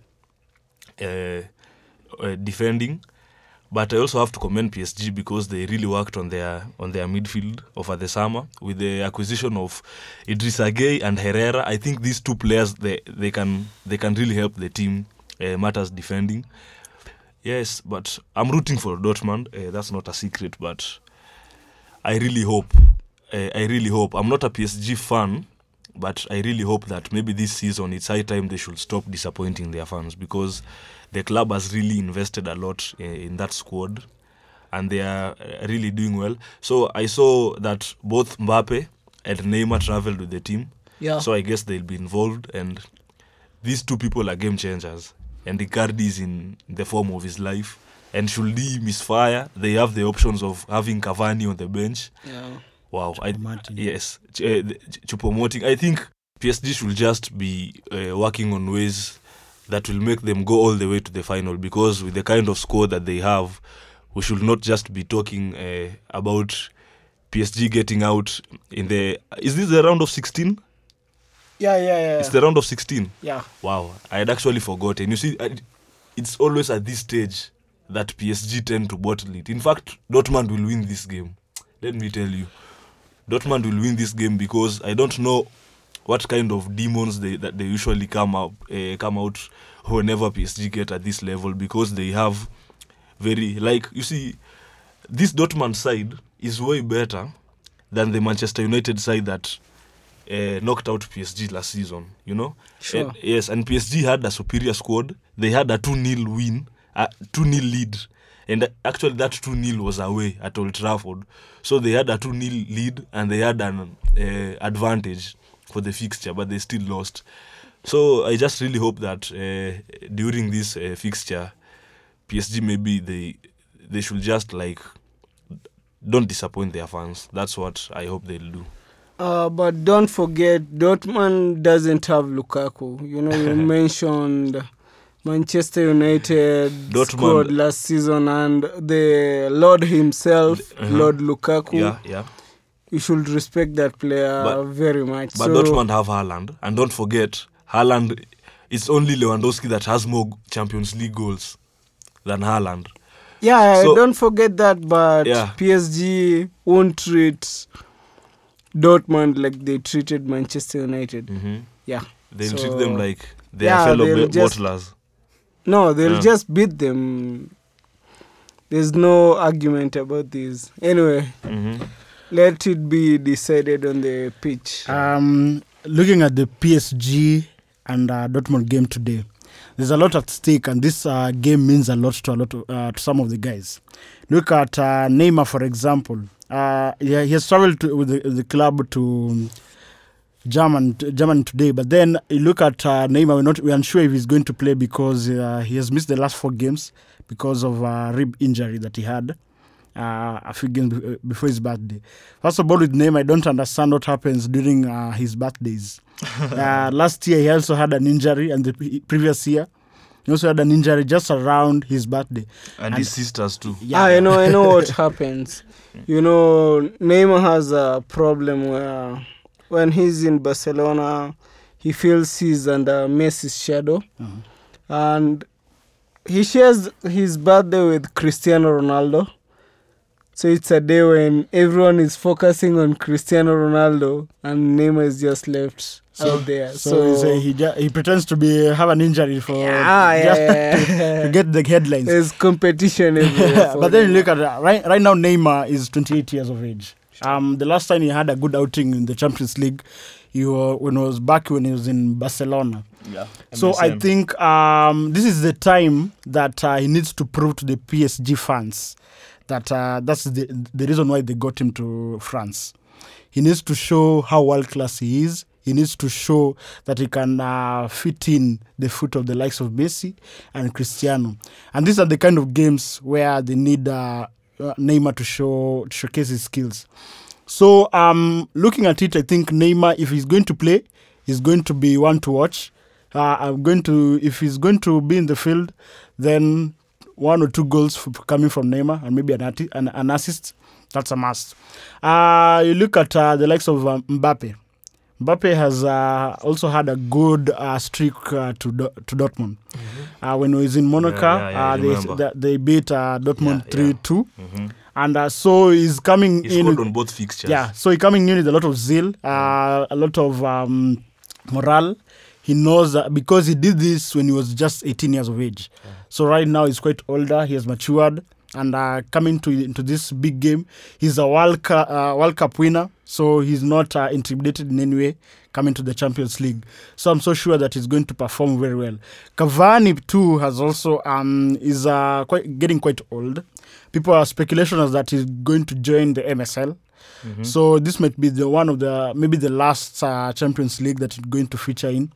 uh, uh, defending. But I also have to commend PSG because they really worked on their on their midfield over the summer with the acquisition of Idrissa Gueye and Herrera. I think these two players they, they can they can really help the team uh, matters defending. Yes, but I'm rooting for Dortmund. Uh, that's not a secret, but I really hope. Uh, I really hope. I'm not a PSG fan, but I really hope that maybe this season it's high time they should stop disappointing their fans because the club has really invested a lot uh, in that squad and they are really doing well. So I saw that both Mbappe and Neymar traveled with the team. Yeah. So I guess they'll be involved and these two people are game changers. And Icardi is in the form of his life. And should he misfire, they have the options of having Cavani on the bench. yeah. Wow. I, yes. Ch- uh, the- I think PSG should just be uh, working on ways that will make them go all the way to the final because with the kind of score that they have, we should not just be talking uh, about PSG getting out in the. Is this the round of 16? Yeah, yeah, yeah. It's the round of 16. yeah. Wow, I had actually forgotten. You see, I, it's always at this stage that PSG tend to bottle it. In fact, Dortmund will win this game. Let me tell you, Dortmund will win this game because I don't know what kind of demons they that they usually come up uh, come out whenever PSG get at this level because they have very like you see this Dortmund side is way better than the Manchester United side that uh, knocked out PSG last season. You know, Sure. And- yes, and PSG had a superior squad. They had a 2 0 win, a 2 0 lead. And actually, that 2 0 was away at Old Trafford. So they had a 2 0 lead and they had an uh, advantage for the fixture, but they still lost. So I just really hope that uh, during this uh, fixture, PSG maybe they they should just like don't disappoint their fans. That's what I hope they'll do. Uh, but don't forget, Dortmund doesn't have Lukaku. You know, you *laughs* mentioned Manchester United Dortmund- scored last season, and the Lord himself, Uh-huh. Lord Lukaku, Yeah, yeah. you should respect that player But- very much. But so, Dortmund have Haaland, and don't forget, Haaland. It's only Lewandowski that has more Champions League goals than Haaland. yeah, so- don't forget that. But Yeah. PSG won't treat Dortmund like they treated Manchester United. Mm-hmm. Yeah. They'll So- treat them like their Yeah, fellow they'll just- bottlers. No, they'll Yeah. just beat them. There's no argument about this. Anyway, Mm-hmm. let it be decided on the pitch. Um, looking at the PSG and uh, Dortmund game today, there's a lot at stake, and this uh, game means a lot to a lot of, uh, to some of the guys. Look at uh, Neymar, for example. Uh, yeah, he has traveled to, with the, the club to German German today, but then you look at uh, Neymar. We're not we're unsure if he's going to play because uh, he has missed the last four games because of a rib injury that he had uh, a few games before his birthday. First of all, with Neymar, I don't understand what happens during uh, his birthdays. *laughs* uh, last year, he also had an injury, and the previous year, he also had an injury just around his birthday. And, his sisters too. *laughs* Yeah, I know, I know what happens. *laughs* You know, Neymar has a problem where when he's in Barcelona, he feels he's under Messi's shadow, Uh-huh. and he shares his birthday with Cristiano Ronaldo. So it's a day when everyone is focusing on Cristiano Ronaldo, and Neymar is just left out there. So, So, he ju- he pretends to be have an injury for yeah, *laughs* just yeah, to get the headlines. there's competition *laughs* everywhere. but then you look at that. right right now Neymar is 28 years of age. Um, the last time he had a good outing in the Champions League, he when he was back when he was in Barcelona. Yeah. So I think um, this is the time that uh, he needs to prove to the PSG fans that uh, that's the the reason why they got him to France. He needs to show how world class he is. he needs to show that he can uh, fit in the foot of the likes of Messi and Cristiano. And these are the kind of games where they need uh, uh, Neymar to show to showcase his skills. So, um, looking at it, I think Neymar, if he's going to play, is going to be one to watch. Uh, I'm going to, if he's going to be in the field, then one or two goals f- coming from Neymar and maybe an, an, an assist. That's a must. Uh, you look at uh, the likes of um, Mbappe. Mbappe has uh, also had a good uh, streak uh, to Do- to Dortmund. Uh, when he was in Monaco, Yeah, yeah, yeah, uh, they, they beat uh, Dortmund Yeah, yeah. three two, Mhm. and uh, so he's coming He in. on both fixtures. yeah, so he coming in with a lot of zeal, uh, a lot of um, morale. He knows that because he did this when he was just 18 years of age. So right now he's quite older. He has matured, and uh, coming to into this big game, he's a World Cup, uh, World Cup winner. So he's not uh, intimidated in any way coming to the Champions League. So I'm so sure that he's going to perform very well. Cavani too has also um, is uh, quite getting quite old. People are speculation that he's going to join the MSL. So this might be the one of the maybe the last uh, Champions League that he's going to feature in.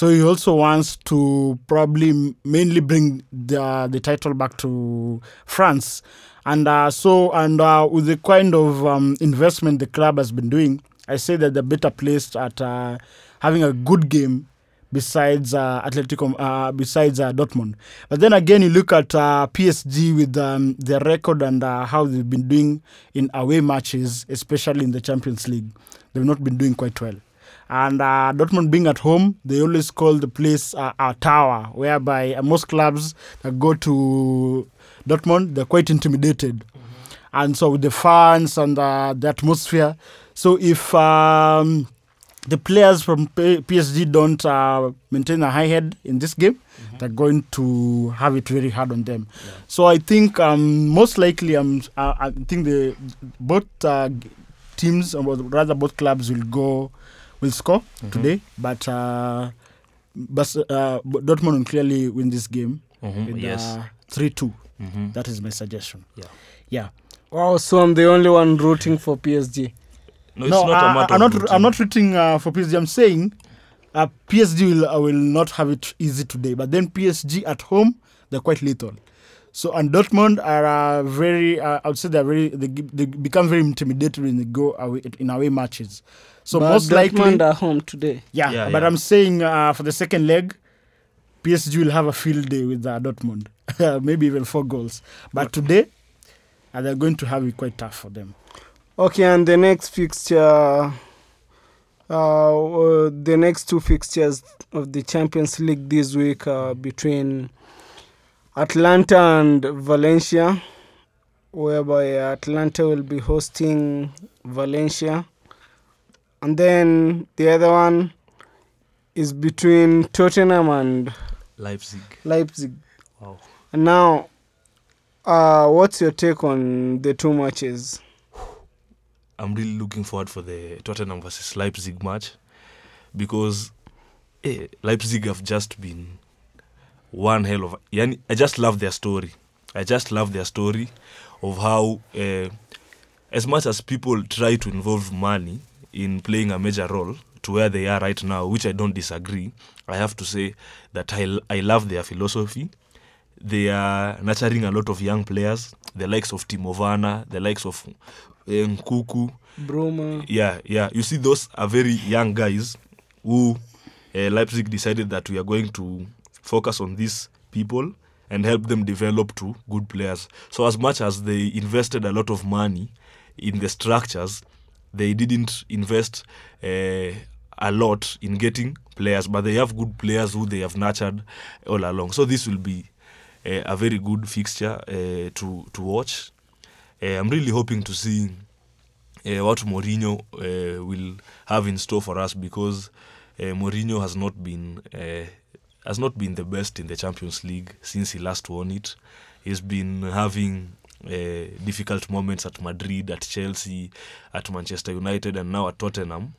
So he also wants to probably mainly bring the the title back to France, and uh, so and uh, with the kind of um, investment the club has been doing, I say that they're better placed at uh, having a good game besides uh, Atletico, uh, besides uh, Dortmund. But then again, you look at uh, PSG with um, their record and uh, how they've been doing in away matches, especially in the Champions League. They've not been doing quite well. And uh, Dortmund being at home, they always call the place uh, a tower, whereby uh, most clubs that go to Dortmund, they're quite intimidated. And so with the fans and uh, the atmosphere. So if um, the players from PSG don't uh, maintain a high head in this game, they're going to have it very hard on them. So I think um, most likely, um, I, I think the both uh, teams, or rather both clubs, will go will score today. But uh, but uh, but Dortmund will clearly win this game Mhm, with Yes. uh, three two. Mhm. That is my suggestion. Yeah. Yeah. Wow, so I'm the only one rooting for PSG. No, it's no, not I, a matter I'm not. routine. I'm not rooting uh, for PSG. I'm saying uh, PSG will uh, will not have it easy today. But then PSG at home, they're quite lethal. So and Dortmund are uh, very. Uh, I would say they're very. They, they become very intimidating when they go away in away matches. So but most likely, Dortmund are home today. yeah, Yeah, But yeah. I'm saying uh, for the second leg, PSG will have a field day with uh, Dortmund, *laughs* maybe even four goals. But today, uh, they're going to have it quite tough for them. Okay, and the next fixture, uh, uh, the next two fixtures of the Champions League this week are between Atalanta and Valencia, whereby Atalanta will be hosting Valencia. And then the other one is between Tottenham and Leipzig. Leipzig. Wow. And now, uh, what's your take on the two matches? I'm really looking forward for the Tottenham versus Leipzig match because eh, Leipzig have just been one hell of. Yani, I just love their story. I just love their story of how, uh, as much as people try to involve money in playing a major role to where they are right now, which I don't disagree, I have to say that I, I love their philosophy. They are nurturing a lot of young players, the likes of Timo Werner, the likes of uh, Nkunku, Bruma. yeah, yeah. You see, those are very young guys who uh, Leipzig decided that we are going to focus on these people and help them develop to good players. So, as much as they invested a lot of money in the structures, they didn't invest uh, a lot in getting players, but they have good players who they have nurtured all along. So, this will be uh, a very good fixture uh, to to watch. Uh, I'm really hoping to see uh, what Mourinho uh, will have in store for us because Mourinho has not been has not been the best in the Champions League since he last won it. He's been having uh, difficult moments at Madrid, at Chelsea, at Manchester United, and now at Tottenham.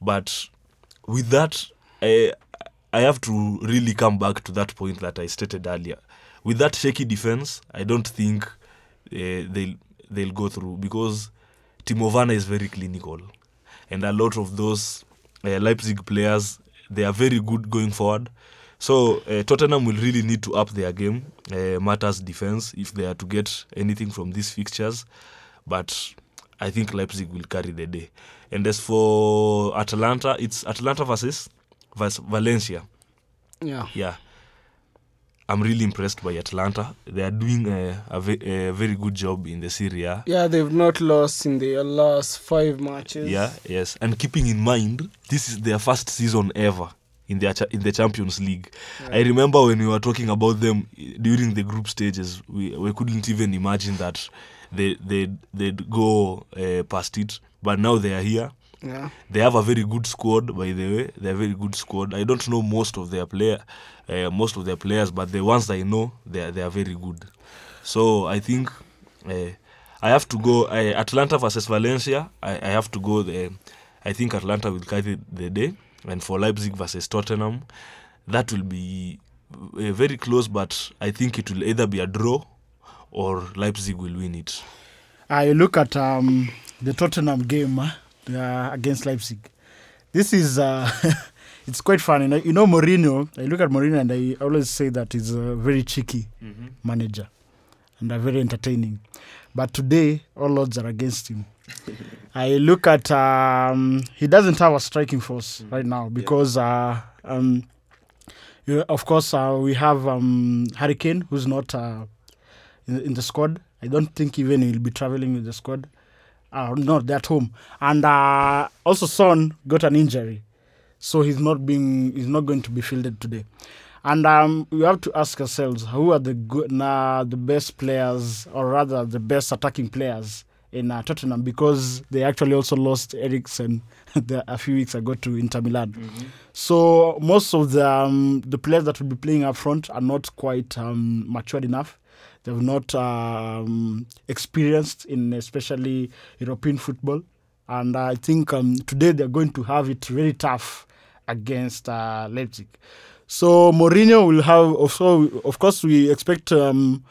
But with that, I, I have to really come back to that point that I stated earlier. With that shaky defense, I don't think uh, they'll they'll go through because Timo Werner is very clinical, and a lot of those uh, Leipzig players. They are very good going forward. So uh, Tottenham will really need to up their game, uh, matters defense, if they are to get anything from these fixtures. But I think Leipzig will carry the day. And as for Atalanta, it's Atalanta versus, versus Valencia. Yeah. Yeah. I'm really impressed by Atalanta. They are doing a, a, ve- a very good job in the Serie A. Yeah, they've not lost in their last five matches. Yeah, yes, and keeping in mind this is their first season ever in their in the Champions League. I remember when we were talking about them during the group stages, we we couldn't even imagine that they they they'd go uh, past it, but now they are here. Yeah. They have a very good squad, by the way. They're a very good squad. I don't know most of their player, uh, most of their players, but the ones I know, they are, they are very good. So I think uh, I have to go Atalanta versus Valencia. I, I have to go there. I think Atalanta will carry the day, and for Leipzig versus Tottenham, that will be uh, very close. But I think it will either be a draw or Leipzig will win it. I look at um, the Tottenham game uh, against Leipzig. This is uh, *laughs* it's quite funny. You know, Mourinho. I look at Mourinho and I always say that he's a very cheeky manager and a very entertaining. But today, all odds are against him. *laughs* I look at um, he doesn't have a striking force right now because uh, um, of course uh, we have um, Harry Kane who's not uh, in, in the squad. I don't think even he'll be traveling with the squad. Uh, not they're at home, and uh, also Son got an injury, so he's not being he's not going to be fielded today. And um, we have to ask ourselves who are the good, nah, the best players, or rather the best attacking players in uh, Tottenham because they actually also lost Eriksen *laughs* a few weeks ago to Inter Milan. So most of the um, the players that will be playing up front are not quite um, matured enough. They've not um, experienced in especially European football, and I think um, today they're going to have it very tough against uh, Leipzig. So Mourinho will have also, of course, we expect um,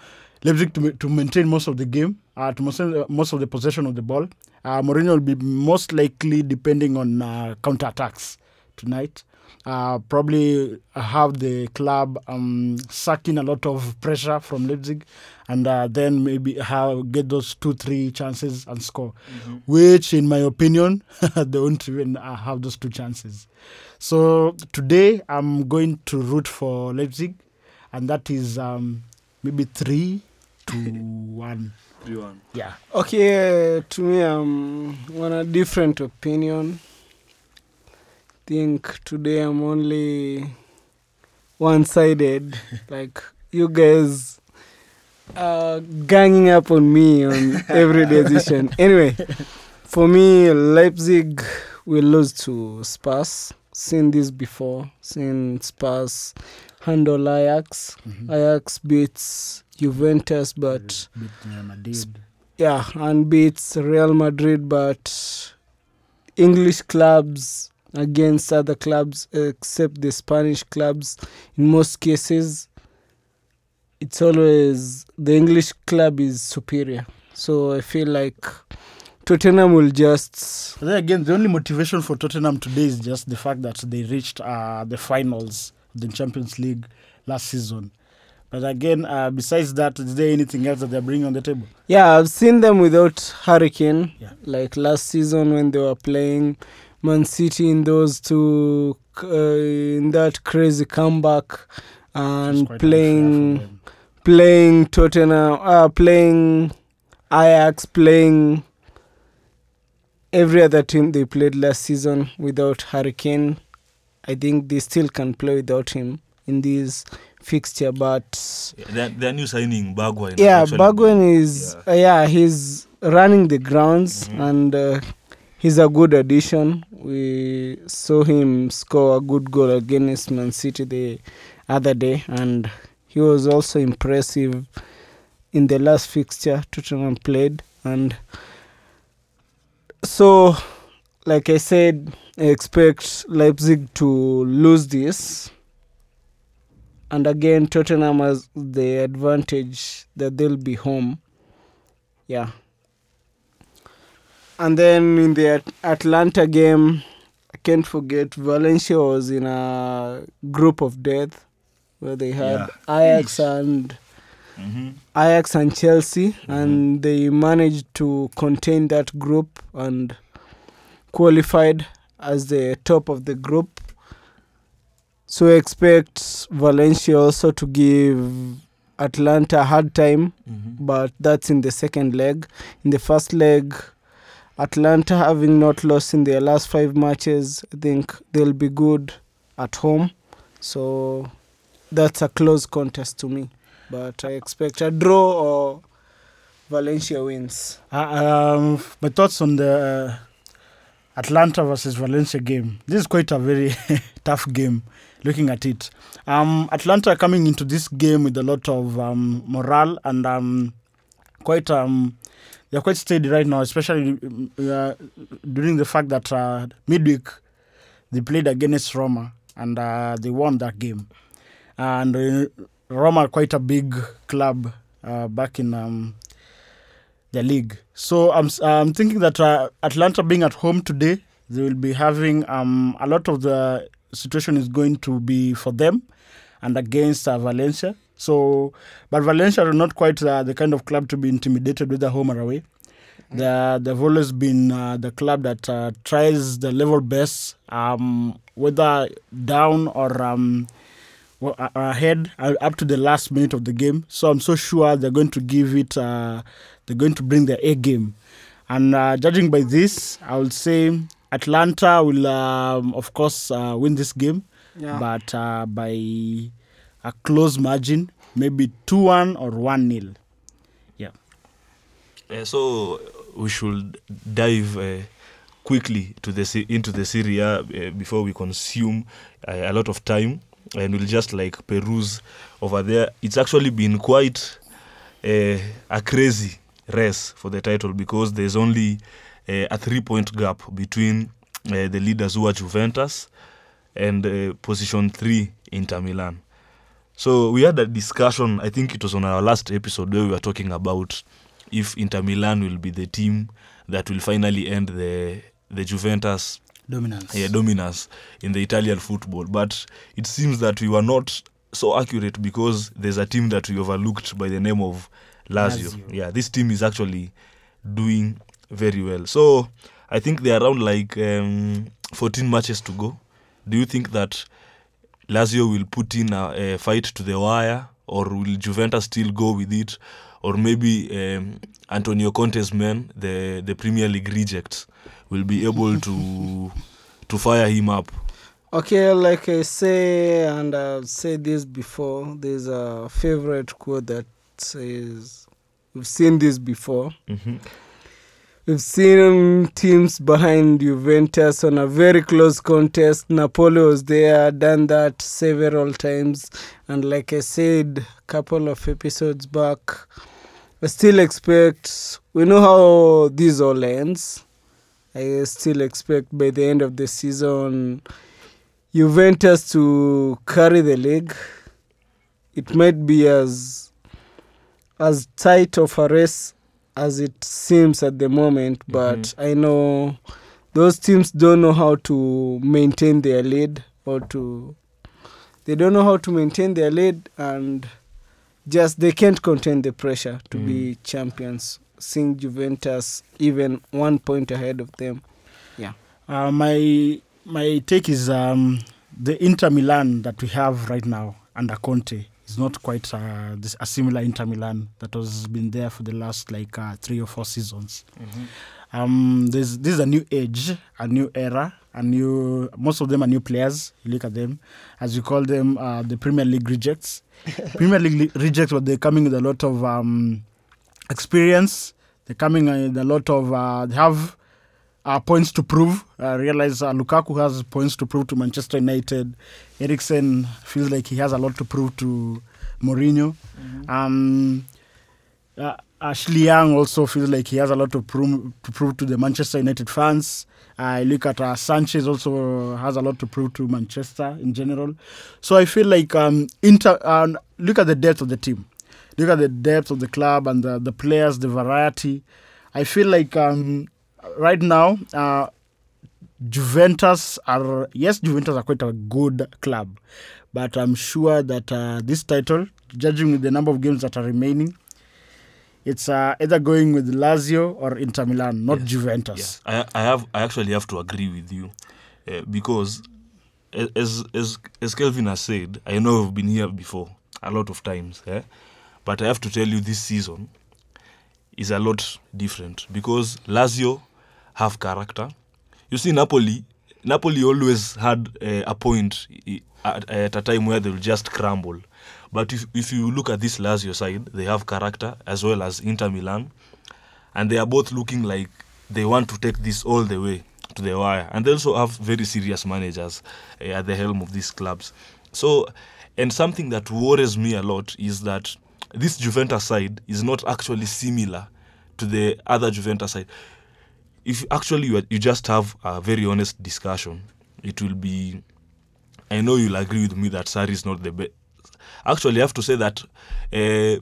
Leipzig to, to maintain most of the game, uh, to most, most of the possession of the ball. Uh, Mourinho will be most likely depending on uh, counter attacks tonight. Uh, probably have the club um, sucking a lot of pressure from Leipzig, and uh, then maybe have get those two three chances and score. Which, in my opinion, *laughs* they won't even uh, have those two chances. So today I'm going to root for Leipzig, and that is um, maybe three to *laughs* one. Yeah. Okay, to me, I'm on a different opinion. Think today I'm only one sided. *laughs* like, you guys are ganging up on me on *laughs* every decision. Anyway, for me, Leipzig will lose to Spurs. Seen this before. Seen Spurs handle Ajax. Ajax beats Juventus, but Beat Real Madrid. yeah, and beats Real Madrid, but English clubs against other clubs except the Spanish clubs, in most cases, it's always the English club is superior. So I feel like Tottenham will just But then again, the only motivation for Tottenham today is just the fact that they reached uh, the finals of the Champions League last season. But again, uh, besides that, is there anything else that they're bringing on the table? Yeah, I've seen them without Harry Kane. Yeah. Like last season when they were playing Man City in those two, uh, in that crazy comeback, and playing unfair for them. playing Tottenham, uh, playing Ajax, playing every other team they played last season without Harry Kane. I think they still can play without him in this fixture, but Their, their new signing, Bergwijn. yeah, actually- Bergwijn is Yeah. uh, yeah he's running the grounds Mhm. and uh, he's a good addition. We saw him score a good goal against Man City the other day, and he was also impressive in the last fixture Tottenham played. And so, like I said, I expect Leipzig to lose this. And again, Tottenham has the advantage that they'll be home. Yeah. And then in the At- Atalanta game, I can't forget Valencia was in a group of death where they had Yeah. Ajax and Mm-hmm. Ajax and Chelsea, and they managed to contain that group and qualified as the top of the group. So expect Valencia also to give Atalanta a hard time, Mm-hmm. but that's in the second leg. In the first leg, Atalanta having not lost in their last five matches, I think they'll be good at home. So that's a close contest to me. But I expect a draw or Valencia wins. Uh, um, my thoughts on the uh, Atalanta versus Valencia game. This is quite a very *laughs* tough game. Looking at it, um, Atalanta coming into this game with a lot of um, morale and um, quite um, they're quite steady right now, especially uh, during the fact that uh, midweek they played against Roma and uh, they won that game. And uh, Roma quite a big club uh, back in um, the league. So I'm I'm thinking that uh, Atalanta being at home today, they will be having um, a lot of the situation is going to be for them and against uh, Valencia. So, but Valencia are not quite uh, the kind of club to be intimidated with the home or away. They they've always been uh, the club that uh, tries the level best, um, whether down or um, well, ahead uh, up to the last minute of the game. So I'm so sure they're going to give it. Uh, they're going to bring their A game, and uh, judging by this, I would say Atalanta will, um, of course, uh, win this game, Yeah. but uh, by a close margin, maybe two one or one nil. Uh, so we should dive uh, quickly to the into the Serie A uh, before we consume uh, a lot of time, and we'll just like peruse over there. It's actually been quite uh, a crazy race for the title because there's only a three-point gap between uh, the leaders who are Juventus and uh, position three Inter Milan. So we had a discussion. I think it was on our last episode where we were talking about if Inter Milan will be the team that will finally end the the Juventus Dominance. yeah, dominance in the Italian football. But it seems that we were not so accurate because there's a team that we overlooked by the name of Lazio. Lazio. Yeah, this team is actually doing very well. So I think they're around like um, 14 matches to go. Do you think that Lazio will put in a, a fight to the wire, or will Juventus still go with it, or maybe um, Antonio Conte's men, the the Premier League rejects, will be able to to fire him up? Okay, like I say, and I've said this before, there's a favorite quote that says, We've seen this before. Mm-hmm. We've seen teams behind Juventus on a very close contest. Napoli was there, done that several times. And like I said a couple of episodes back, I still expect, we know how this all ends. I still expect by the end of the season, Juventus to carry the league. It might be as as tight of a race as it seems at the moment, but I know those teams don't know how to maintain their lead or to they don't know how to maintain their lead and just they can't contain the pressure to be champions. Seeing Juventus even one point ahead of them. Uh, my my take is um, the Inter Milan that we have right now under Conte is not quite uh, this, a similar Inter Milan that was been there for the last like uh, three or four seasons. Um, there's this is a new age, a new era, a new. Most of them are new players. You look at them, as you call them, uh, the Premier League rejects. *laughs* Premier League rejects, but they're coming with a lot of um, experience. They're coming with a lot of. Uh, they have uh, points to prove. I realize uh, Lukaku has points to prove to Manchester United. Eriksen feels like he has a lot to prove to Mourinho. Um, uh, Ashley Young also feels like he has a lot to prove to prove to the Manchester United fans. I look at uh, Sanchez also has a lot to prove to Manchester in general. So I feel like um, Inter. Uh, look at the depth of the team. Look at the depth of the club and the, the players, the variety. I feel like um, right now, uh, Juventus are yes, Juventus are quite a good club, but I'm sure that uh, this title, judging with the number of games that are remaining, it's uh, either going with Lazio or Inter Milan, not Juventus. Yes, I, I have. I actually have to agree with you, uh, because as as as Kelvin has said, I know I've been here before a lot of times, eh? but I have to tell you this season is a lot different because Lazio have character. You see, Napoli, Napoli always had uh, a point at, at a time where they'll just crumble. But if, if you look at this Lazio side, they have character as well as Inter Milan and they are both looking like they want to take this all the way to the wire. And they also have very serious managers uh, at the helm of these clubs. So, and something that worries me a lot is that this Juventus side is not actually similar to the other Juventus side. If actually you, are- you just have a very honest discussion, it will be. I know you'll agree with me that Sarri is not the best. Actually, I have to say that uh,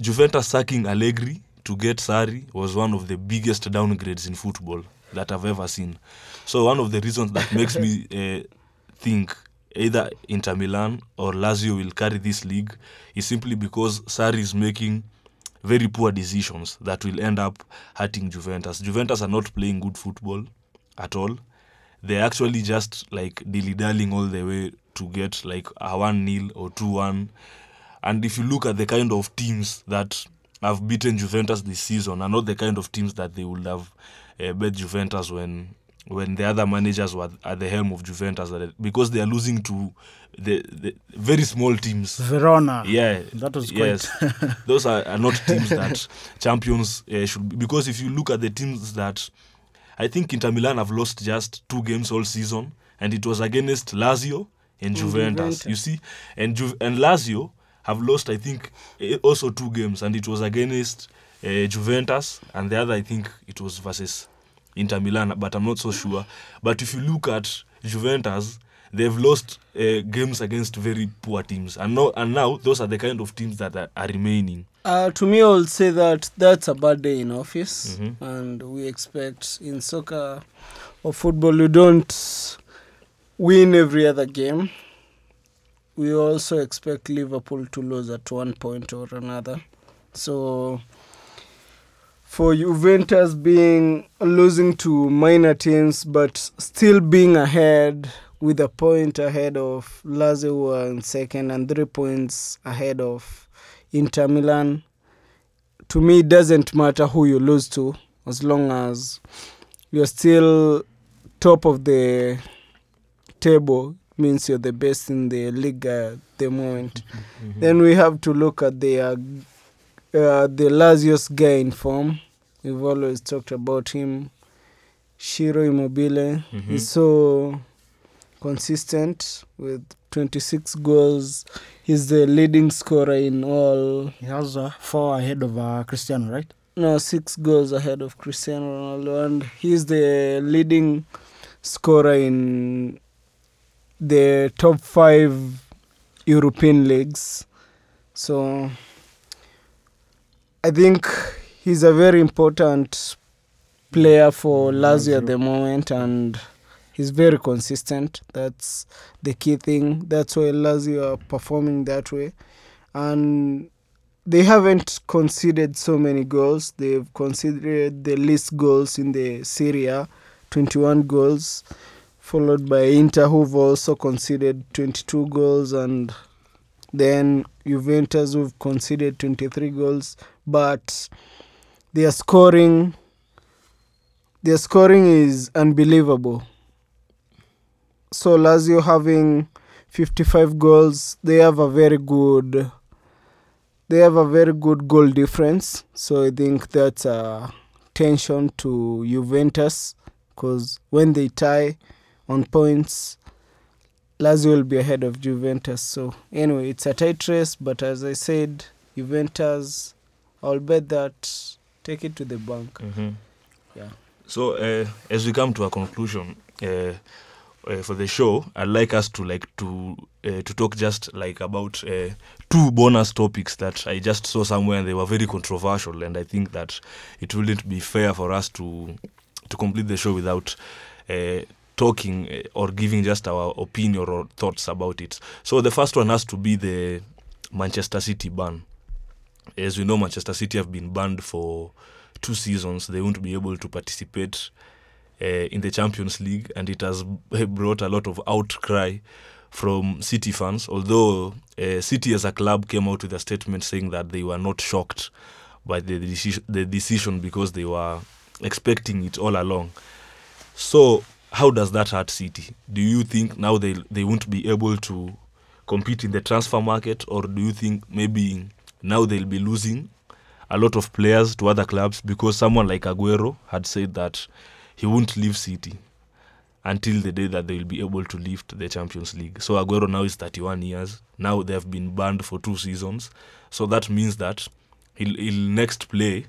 Juventus sacking Allegri to get Sarri was one of the biggest downgrades in football that I've ever seen. So one of the reasons that makes me uh, *laughs* think either Inter Milan or Lazio will carry this league is simply because Sarri is making very poor decisions that will end up hurting Juventus. Juventus are not playing good football at all. They're actually just like dilly dallying all the way to get like a 1 0 or 2 1. And if you look at the kind of teams that have beaten Juventus this season, are not the kind of teams that they would have uh, bet Juventus when when the other managers were at the helm of Juventus, because they are losing to the, the very small teams. Verona. Yeah, That was quite- yes. *laughs* Those are, are not teams that champions uh, should be. Because if you look at the teams that I think Inter Milan have lost just two games all season, and it was against Lazio and Juventus. Juventus. You see, and Ju- and Lazio have lost I think eh, also two games, and it was against uh, Juventus, and the other I think it was versus Inter Milan, but I'm not so sure. But if you look at Juventus, they've lost uh, games against very poor teams, and now and now those are the kind of teams that are, are remaining. Uh, to me, I would say that that's a bad day in office, Mhm. and we expect in soccer or football you don't win every other game. We also expect Liverpool to lose at one point or another. So, for Juventus being losing to minor teams but still being ahead with a point ahead of Lazio who are in second and three points ahead of Inter Milan. To me, it doesn't matter who you lose to, as long as you're still top of the table. Means you're the best in the league at the moment. Mm-hmm. Then we have to look at the uh, the Lazio's guy in form. We've always talked about him. Shiro Immobile. Mhm. He's so consistent with 26 goals. He's the leading scorer in all. He has uh, four ahead of uh, Cristiano, right? No, six goals ahead of Cristiano Ronaldo, and he's the leading scorer in the top five European leagues. So I think he's a very important player for mm, Lazio at the moment, and he's very consistent. That's the key thing. That's why Lazio are performing that way, and they haven't conceded so many goals. They've conceded the least goals in the Serie A, 21 goals, followed by Inter, who've also conceded 22 goals, and then Juventus, who've conceded 23 goals. But their scoring, their scoring is unbelievable. So Lazio having 55 goals, they have a very good they have a very good goal difference. So I think that's a tension to Juventus because when they tie on points, Lazio will be ahead of Juventus. So anyway, it's a tight race, but as I said, Juventus, I'll bet that take it to the bank. Mhm. Yeah. So uh, as we come to a conclusion uh, uh, for the show, I'd like us to like to uh, to talk just like about uh, two bonus topics that I just saw somewhere and they were very controversial, and I think that it wouldn't be fair for us to to complete the show without uh, talking uh, or giving just our opinion or thoughts about it. So the first one has to be the Manchester City ban. As we know, Manchester City have been banned for two seasons. They won't be able to participate uh, in the Champions League, and it has brought a lot of outcry from City fans. Although uh, City as a club came out with a statement saying that they were not shocked by the, deci- the decision because they were expecting it all along. So, how does that hurt City? Do you think now they they won't be able to compete in the transfer market, or do you think maybe now they'll be losing a lot of players to other clubs because someone like Aguero had said that he won't leave City until the day that they be able to lift the Champions League. So Aguero now is 31 years. Now they have been banned for two seasons. So that means that he'll, he'll next play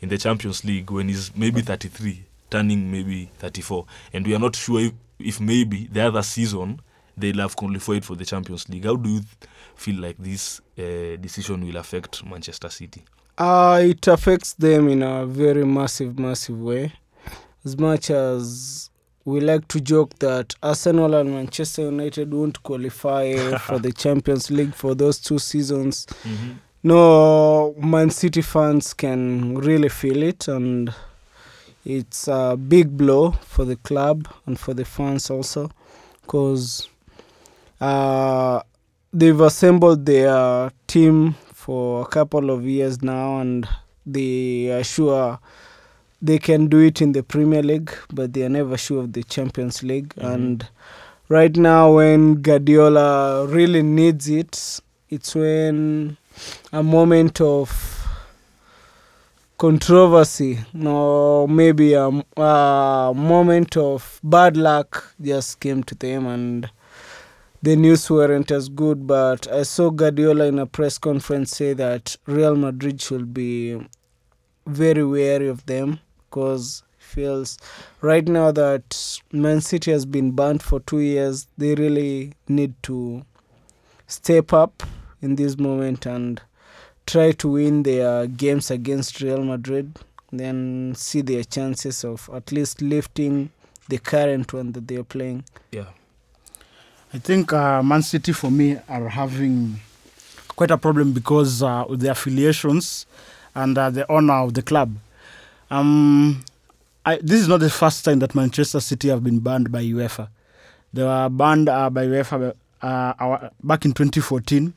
in the Champions League when he's maybe 33, turning maybe 34. And we are not sure if, if maybe the other season they'll have qualified for the Champions League. How do you feel like this uh, decision will affect Manchester City? Uh, it affects them in a very massive, massive way. As much as we like to joke that Arsenal and Manchester United won't qualify *laughs* for the Champions League for those two seasons, no Man City fans can really feel it, and it's a big blow for the club and for the fans also, because uh, they've assembled their team for a couple of years now, and they are sure they can do it in the Premier League, but they are never sure of the Champions League. Mhm. And right now, when Guardiola really needs it, it's when a moment of controversy, or maybe a moment of bad luck just came to them, and the news weren't as good. But I saw Guardiola in a press conference say that Real Madrid should be very wary of them because feels right now that Man City has been banned for two years. They really need to step up in this moment and try to win their games against Real Madrid. Then see their chances of at least lifting the current one that they are playing. Yeah. I think uh, Man City for me are having quite a problem because uh, with the affiliations and uh, the owner of the club. Um, I, this is not the first time that Manchester City have been banned by UEFA. They were banned uh, by UEFA uh, our, back in 2014,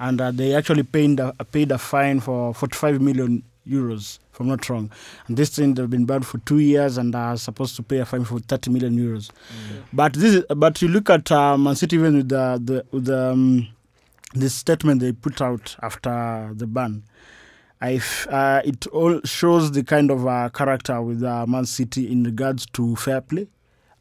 and uh, they actually paid a, paid a fine for 45 million euros, if I'm not wrong. And this thing they've been banned for two years and are supposed to pay a fine for 30 million euros. But this, is, but you look at uh, Man City even with the the with the um, this statement they put out after the ban. I f- uh, it all shows the kind of uh, character with uh, Man City in regards to fair play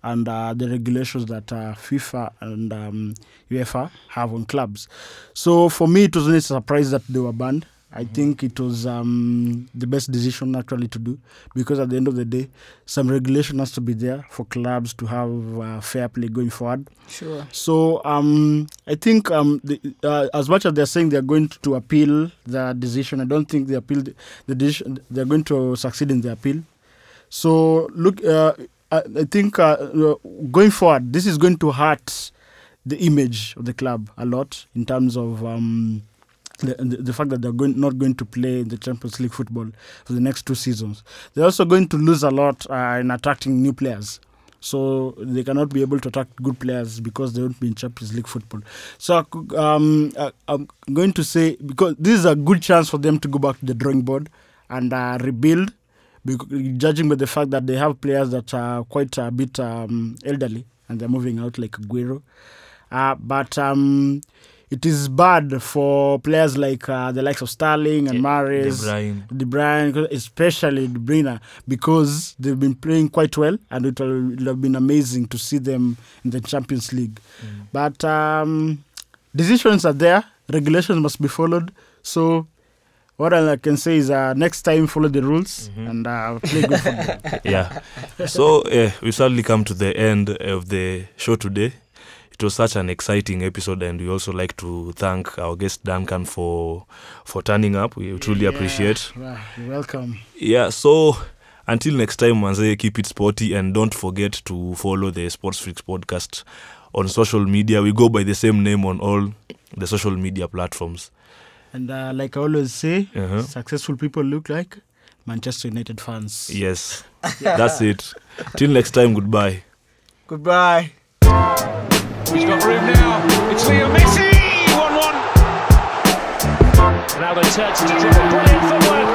and uh, the regulations that uh, FIFA and um, UEFA have on clubs. So for me, it wasn't a surprise that they were banned. I think it was um, the best decision actually to do because at the end of the day, some regulation has to be there for clubs to have uh, fair play going forward. Sure. So um, I think um, the, uh, as much as they're saying they're going to appeal the decision, I don't think they appeal the, the decision. They're going to succeed in the appeal. So look, uh, I, I think uh, uh, going forward, this is going to hurt the image of the club a lot in terms of. Um, the, the, fact that they're going, not going to play in the Champions League football for the next two seasons. They're also going to lose a lot uh, in attracting new players. So they cannot be able to attract good players because they won't be in Champions League football. So um, I'm going to say because this is a good chance for them to go back to the drawing board and uh, rebuild. Judging by the fact that they have players that are quite a bit um, elderly and they're moving out like Aguero, uh, but um, it is bad for players like uh, the likes of Sterling and De Mahrez. Bruyne. De Bruyne, especially De Bruyne, because they've been playing quite well, and it will, it will have been amazing to see them in the Champions League. But um, decisions are there, regulations must be followed. So, what I can say is, uh, next time follow the rules and uh, play good *laughs* football. yeah. So uh, we sadly come to the end of the show today. It was such an exciting episode, and we also like to thank our guest Duncan for for turning up. We truly appreciate. Yeah, you're welcome. Yeah. So until next time manze keep it sporty and don't forget to follow the sports freaks podcast on social media we go by the same name on all the social media platforms And uh, like I always say, Uh-huh. successful people look like Manchester United fans. yes *laughs* that's it till next time goodbye Goodbye. He's got room now. It's Leo Messi. 1 1. Ronaldo turns to dribble. Brilliant football.